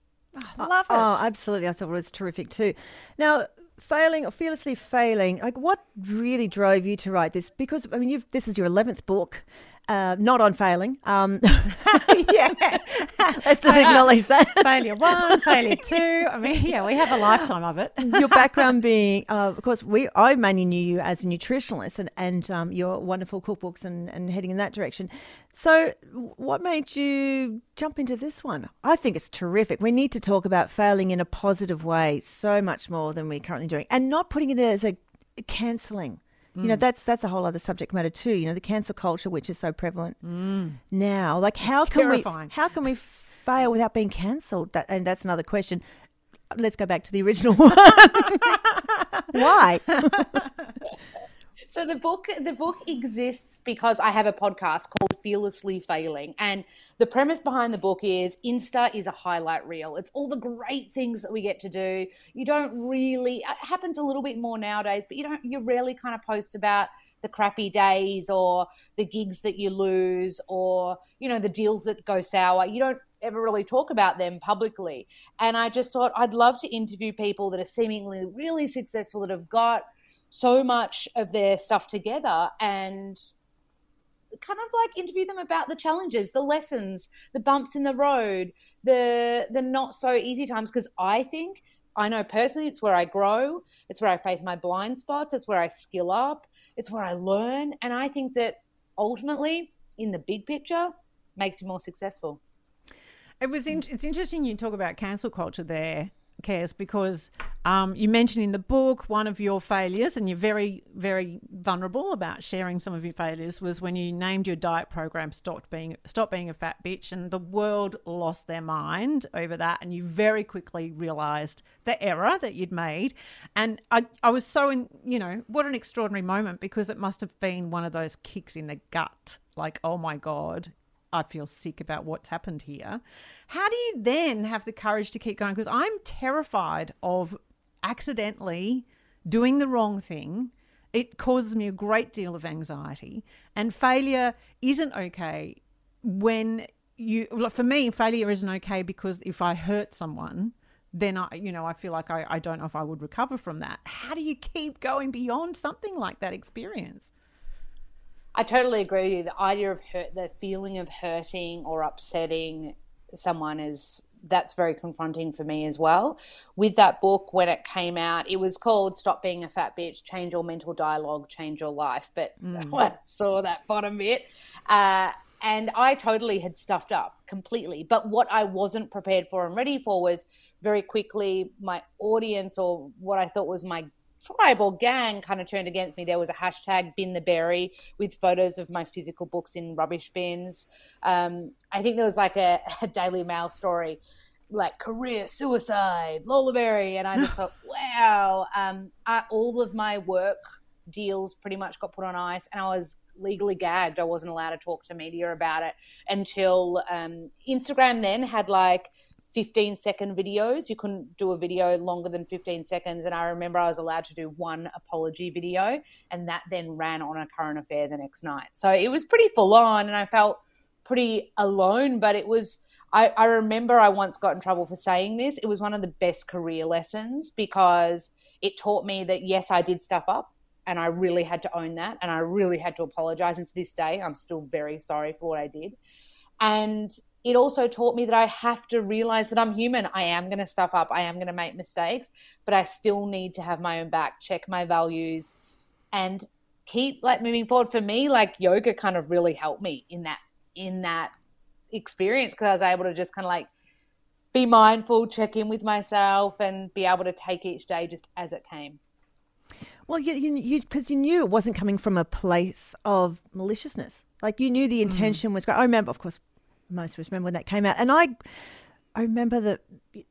Love oh, oh, it. Oh, absolutely. I thought it was terrific too. Now, failing or fearlessly failing, like what really drove you to write this? Because, I mean, you've, this is your 11th book, uh, not on failing. Um, [laughs] yeah. [laughs] let's just acknowledge that. failure one, failure two. I mean, yeah, we have a lifetime of it. your background being, uh, of course, we I mainly knew you as a nutritionalist and, and um, your wonderful cookbooks and, and heading in that direction. So, what made you jump into this one? I think it's terrific. We need to talk about failing in a positive way so much more than we're currently doing, and not putting it as a cancelling. You know, mm. that's that's a whole other subject matter too. You know, the cancel culture, which is so prevalent mm. now. Like, how It's can terrifying. we how can we fail without being cancelled? That and that's another question. Let's go back to the original one. [laughs] Why? [laughs] So the book the book exists because I have a podcast called Fearlessly Failing and the premise behind the book is Insta is a highlight reel. It's all the great things that we get to do. You don't really it happens a little bit more nowadays, but you don't you rarely kind of post about the crappy days or the gigs that you lose or you know the deals that go sour. You don't ever really talk about them publicly. And I just thought I'd love to interview people that are seemingly really successful that have got so much of their stuff together and kind of like interview them about the challenges, the lessons, the bumps in the road, the the not so easy times because I think I know personally it's where I grow, it's where I face my blind spots, it's where I skill up, it's where I learn and I think that ultimately in the big picture makes you more successful. It was. In, it's interesting you talk about cancel culture there, Cares, because Um, you mentioned in the book one of your failures, and you're very, very vulnerable about sharing some of your failures, was when you named your diet program "Stop Being Stop Being a Fat Bitch," and the world lost their mind over that, and you very quickly realised the error that you'd made. And I, I was so, in, you know, what an extraordinary moment because it must have been one of those kicks in the gut, like, oh my god, I feel sick about what's happened here. How do you then have the courage to keep going? Because I'm terrified of accidentally doing the wrong thing. It causes me a great deal of anxiety, and failure isn't okay when you. For me, failure isn't okay because if I hurt someone, then I, you know, I feel like I, I don't know if I would recover from that. How do you keep going beyond something like that experience? I totally agree with you. The idea of hurt, the feeling of hurting or upsetting someone is that's very confronting for me as well. With that book, when it came out, it was called Stop Being a Fat Bitch, Change Your Mental Dialogue, Change Your Life. But mm. [laughs] I saw that bottom bit, uh, and I totally had stuffed up completely. But what I wasn't prepared for and ready for was very quickly my audience or what I thought was my tribe or gang kind of turned against me. There was a hashtag bin the berry with photos of my physical books in rubbish bins. Um, I think there was like a, a, Daily Mail story like career suicide, Lola Berry. And I just [laughs] thought, wow, um, I, all of my work deals pretty much got put on ice and I was legally gagged. I wasn't allowed to talk to media about it until um, Instagram then had like 15 second videos. You couldn't do a video longer than 15 seconds. And I remember I was allowed to do one apology video, and that then ran on a current affair the next night. So it was pretty full on, and I felt pretty alone, but it was. I, I remember I once got in trouble for saying this. It was one of the best career lessons because it taught me that yes, I did stuff up and I really had to own that and I really had to apologize. And to this day, I'm still very sorry for what I did. And it also taught me that I have to realize that I'm human. I am going to stuff up. I am going to make mistakes, but I still need to have my own back, check my values, and keep like moving forward. For me, like yoga kind of really helped me in that in that experience because I was able to just kind of like be mindful, check in with myself, and be able to take each day just as it came. Well, you you because you, you, knew it wasn't coming from a place of maliciousness. Like you knew the intention mm. was great. I remember, of course, most of us remember when that came out. And I, I remember the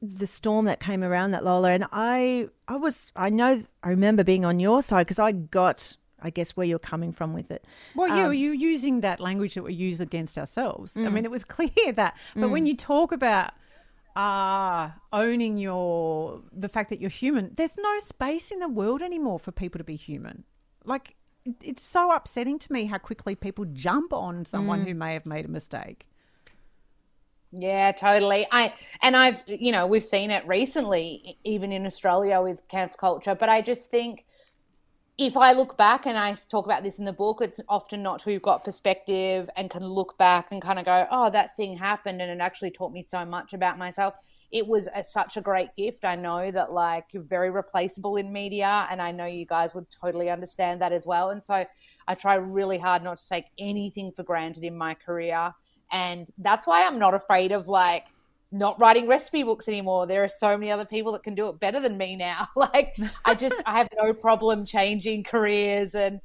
the storm that came around that Lola, and I I was I know I remember being on your side because I got I guess where you're coming from with it. Well, um, you you using that language that we use against ourselves. Mm. I mean, it was [laughs] clear that. But mm. when you talk about uh, owning your the fact that you're human, there's no space in the world anymore for people to be human. Like it's so upsetting to me how quickly people jump on someone mm. who may have made a mistake. Yeah, totally. I and I've you know we've seen it recently, even in Australia with cancel culture. But I just think if I look back and I talk about this in the book, it's often not who you've got perspective and can look back and kind of go, oh, that thing happened and it actually taught me so much about myself. It was a, such a great gift. I know that like you're very replaceable in media, and I know you guys would totally understand that as well. And so I try really hard not to take anything for granted in my career and that's why I'm not afraid of like not writing recipe books anymore. There are so many other people that can do it better than me now. [laughs] like I just I have no problem changing careers and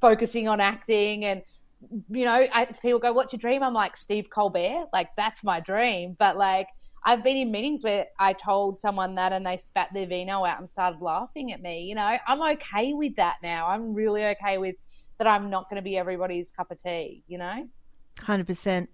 focusing on acting and you know, I, people go, "What's your dream?" I'm like Steve Colbert, like that's my dream. But like, I've been in meetings where I told someone that, and they spat their vino out and started laughing at me. You know, I'm okay with that now. I'm really okay with that. I'm not going to be everybody's cup of tea. You know. Hundred percent.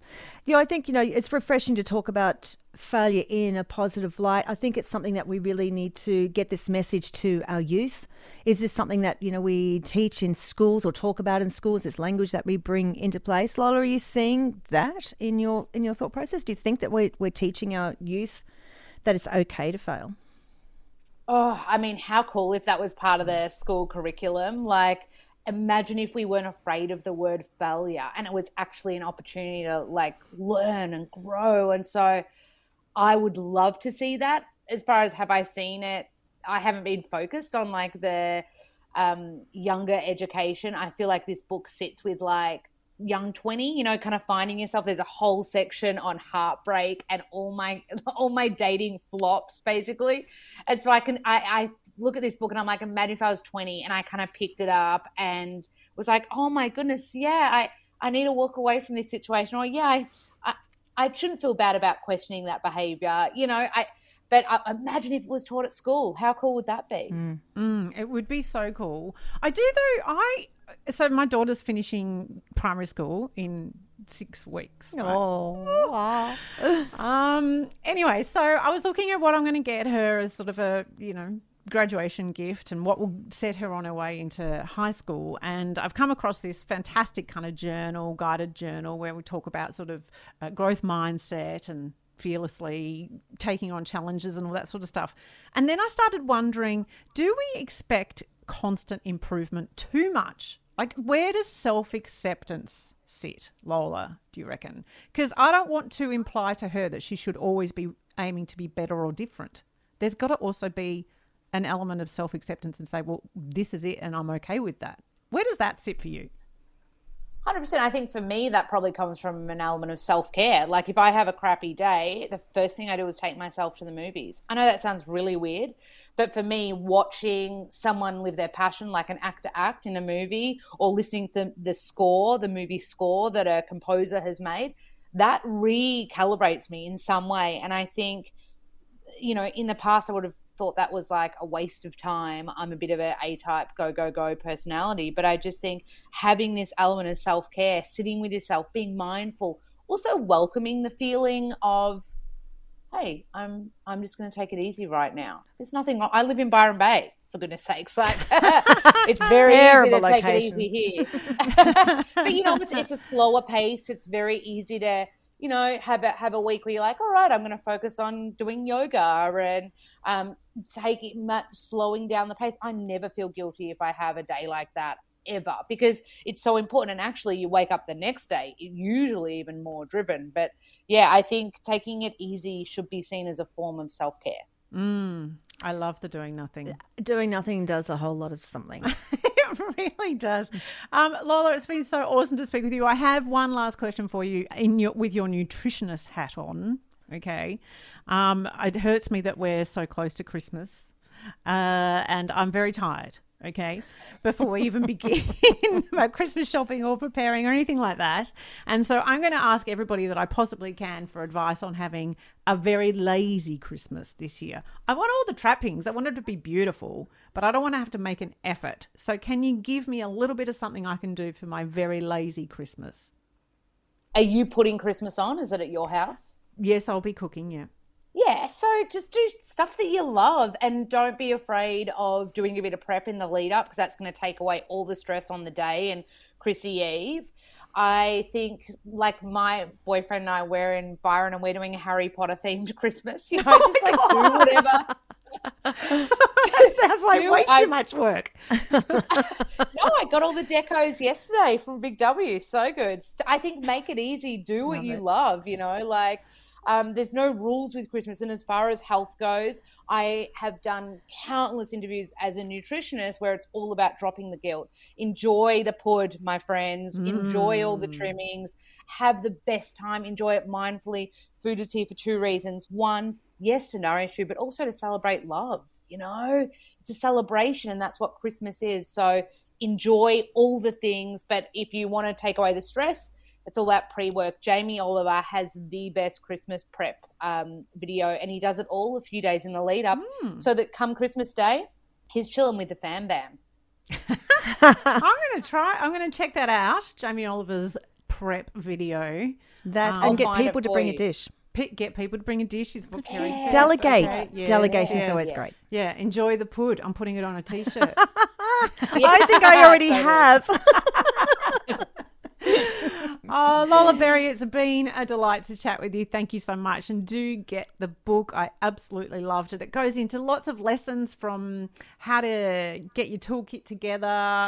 Yeah, I think you know it's refreshing to talk about failure in a positive light. I think it's something that we really need to get this message to our youth. Is this something that you know we teach in schools or talk about in schools? This language that we bring into place. Lola, are you seeing that in your in your thought process? Do you think that we're we're teaching our youth that it's okay to fail? Oh, I mean, how cool if that was part of the school curriculum. Like, imagine if we weren't afraid of the word failure and it was actually an opportunity to like learn and grow. And so i would love to see that. As far as have i seen it i haven't been focused on like the um, younger education. I feel like this book sits with like young 20 you know kind of finding yourself. There's a whole section on heartbreak and all my [laughs] all my dating flops basically. And so i can i i look at this book and i'm like imagine if i was 20 and i kind of picked it up and was like oh my goodness yeah i i need to walk away from this situation or yeah i i, I shouldn't feel bad about questioning that behavior you know i but I, imagine if it was taught at school how cool would that be Mm, it would be so cool. I do though. I so my daughter's finishing primary school in six weeks. right? Oh, wow. [laughs] Um. Anyway, so I was looking at what I'm going to get her as sort of a you know graduation gift and what will set her on her way into high school. And I've come across this fantastic kind of journal, guided journal, where we talk about sort of uh, growth mindset and fearlessly taking on challenges and all that sort of stuff. And then I started wondering do we expect constant improvement too much? Like, where does self acceptance sit, Lola, do you reckon? Because I don't want to imply to her that she should always be aiming to be better or different. There's got to also be an element of self acceptance and say, well, this is it and I'm okay with that. Where does that sit for you? Hundred percent. I think for me that probably comes from an element of self care. Like if I have a crappy day, the first thing I do is take myself to the movies. I know that sounds really weird, but for me, watching someone live their passion, like an actor act in a movie, or listening to the score, the movie score that a composer has made, that recalibrates me in some way. And I think you know, in the past, I would have thought that was like a waste of time. I'm a bit of a A type, go, go, go personality. But I just think having this element of self care, sitting with yourself, being mindful, also welcoming the feeling of, hey, I'm I'm just going to take it easy right now. There's nothing wrong. I live in Byron Bay. For goodness sakes, like [laughs] it's very Terrible easy to take it easy here. [laughs] [laughs] but you know, it's, it's a slower pace. It's very easy to you know, have a have a week where you're like, all right, I'm going to focus on doing yoga and um, take it much slowing down the pace. I never feel guilty if I have a day like that ever because it's so important. And actually, you wake up the next day usually even more driven. But yeah, I think taking it easy should be seen as a form of self care. Mm, I love the doing nothing. Doing nothing does a whole lot of something. [laughs] it [laughs] really does. Um, Lola, it's been so awesome to speak with you. I have one last question for you in your with your nutritionist hat on. Okay, um, it hurts me that we're so close to Christmas, uh, and I'm very tired. Okay, before we even begin [laughs] about Christmas shopping or preparing or anything like that, and so I'm going to ask everybody that I possibly can for advice on having a very lazy Christmas this year. I want all the trappings. I want it to be beautiful, but I don't want to have to make an effort. So, can you give me a little bit of something I can do for my very lazy Christmas? Are you putting Christmas on? Is it at your house? Yes, I'll be cooking. Yeah. Yeah, so just do stuff that you love and don't be afraid of doing a bit of prep in the lead up because that's going to take away all the stress on the day and Chrissy Eve. I think, like my boyfriend and I, we're in Byron and we're doing a Harry Potter themed [laughs] Christmas. You know, oh just like do whatever. That sounds like way I- too much work. [laughs] no, I got all the decos yesterday from Big W. So good. I think make it easy. Do what you love. You know, like um, there's no rules with Christmas. And as far as health goes, I have done countless interviews as a nutritionist where it's all about dropping the guilt. Enjoy the pud, my friends. Enjoy all the Mm. trimmings. Have the best time. Enjoy it mindfully. Food is here for two reasons. One, yes, to nourish you, but also to celebrate love. You know, it's a celebration, and that's what Christmas is. So enjoy all the things. But if you want to take away the stress, it's all about pre-work. Jamie Oliver has the best Christmas prep um, video, and he does it all a few days in the lead up, so that come Christmas Day, he's chilling with the fam bam. [laughs] I'm going to try. I'm going to check that out. Jamie Oliver's prep video. That Um, and get people to for bring a dish. Pe- get people to bring a dish is what Kerry says. Delegate. Okay, yes, Delegation's yes. always great. Yeah, enjoy the pud. I'm putting it on a [laughs] t-shirt. I think I already Totally. [laughs] have. [laughs] oh, Lola Berry, it's been a delight to chat with you. Thank you so much. And do get the book. I absolutely loved it. It goes into lots of lessons from how to get your toolkit together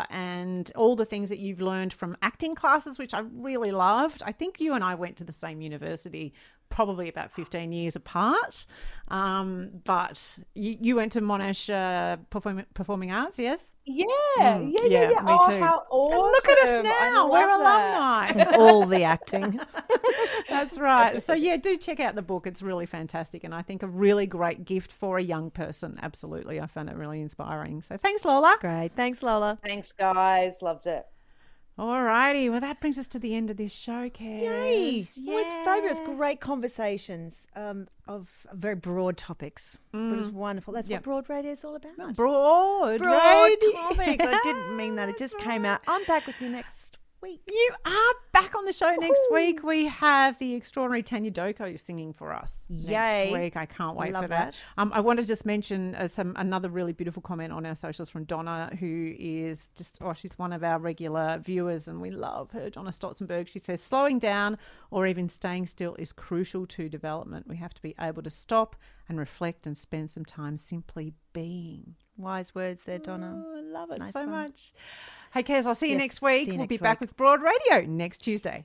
and all the things that you've learned from acting classes, which I really loved. I think you and I went to the same university. Probably about 15 years apart. Um, but you, you went to Monash uh, Perform- Performing Arts, yes? Yeah, yeah, yeah, yeah, yeah. me oh, too. how awesome! And look at us now. We're that. alumni. All the acting. [laughs] [laughs] That's right. So yeah, do check out the book. It's really fantastic, and I think a really great gift for a young person. Absolutely, I found it really inspiring. So thanks, Lola. Great. Thanks, Lola. Thanks, guys. Loved it. Alrighty, well that brings us to the end of this show, Kaz. Yay! It was fabulous. Great conversations um, of very broad topics. But it was wonderful. That's Yep. what broad radio is all about. Broad, broad radio. topics. I didn't mean that. It [laughs] just came out. I'm back with you next week. You are back on the show next week. We have the extraordinary Tania Doko singing for us Yay. next week. I can't wait Love for that. that. Um, I want to just mention uh, some another really beautiful comment on our socials from Donna, who is just oh, she's one of our regular viewers, and we love her. Donna Stotzenberg. She says slowing down or even staying still is crucial to development. We have to be able to stop and reflect and spend some time simply being. Wise words there, Donna. Oh, I love it Nice so one. much. Hey, Kaz, I'll see you Yes, next week. you we'll be next back with Broad Radio next Tuesday.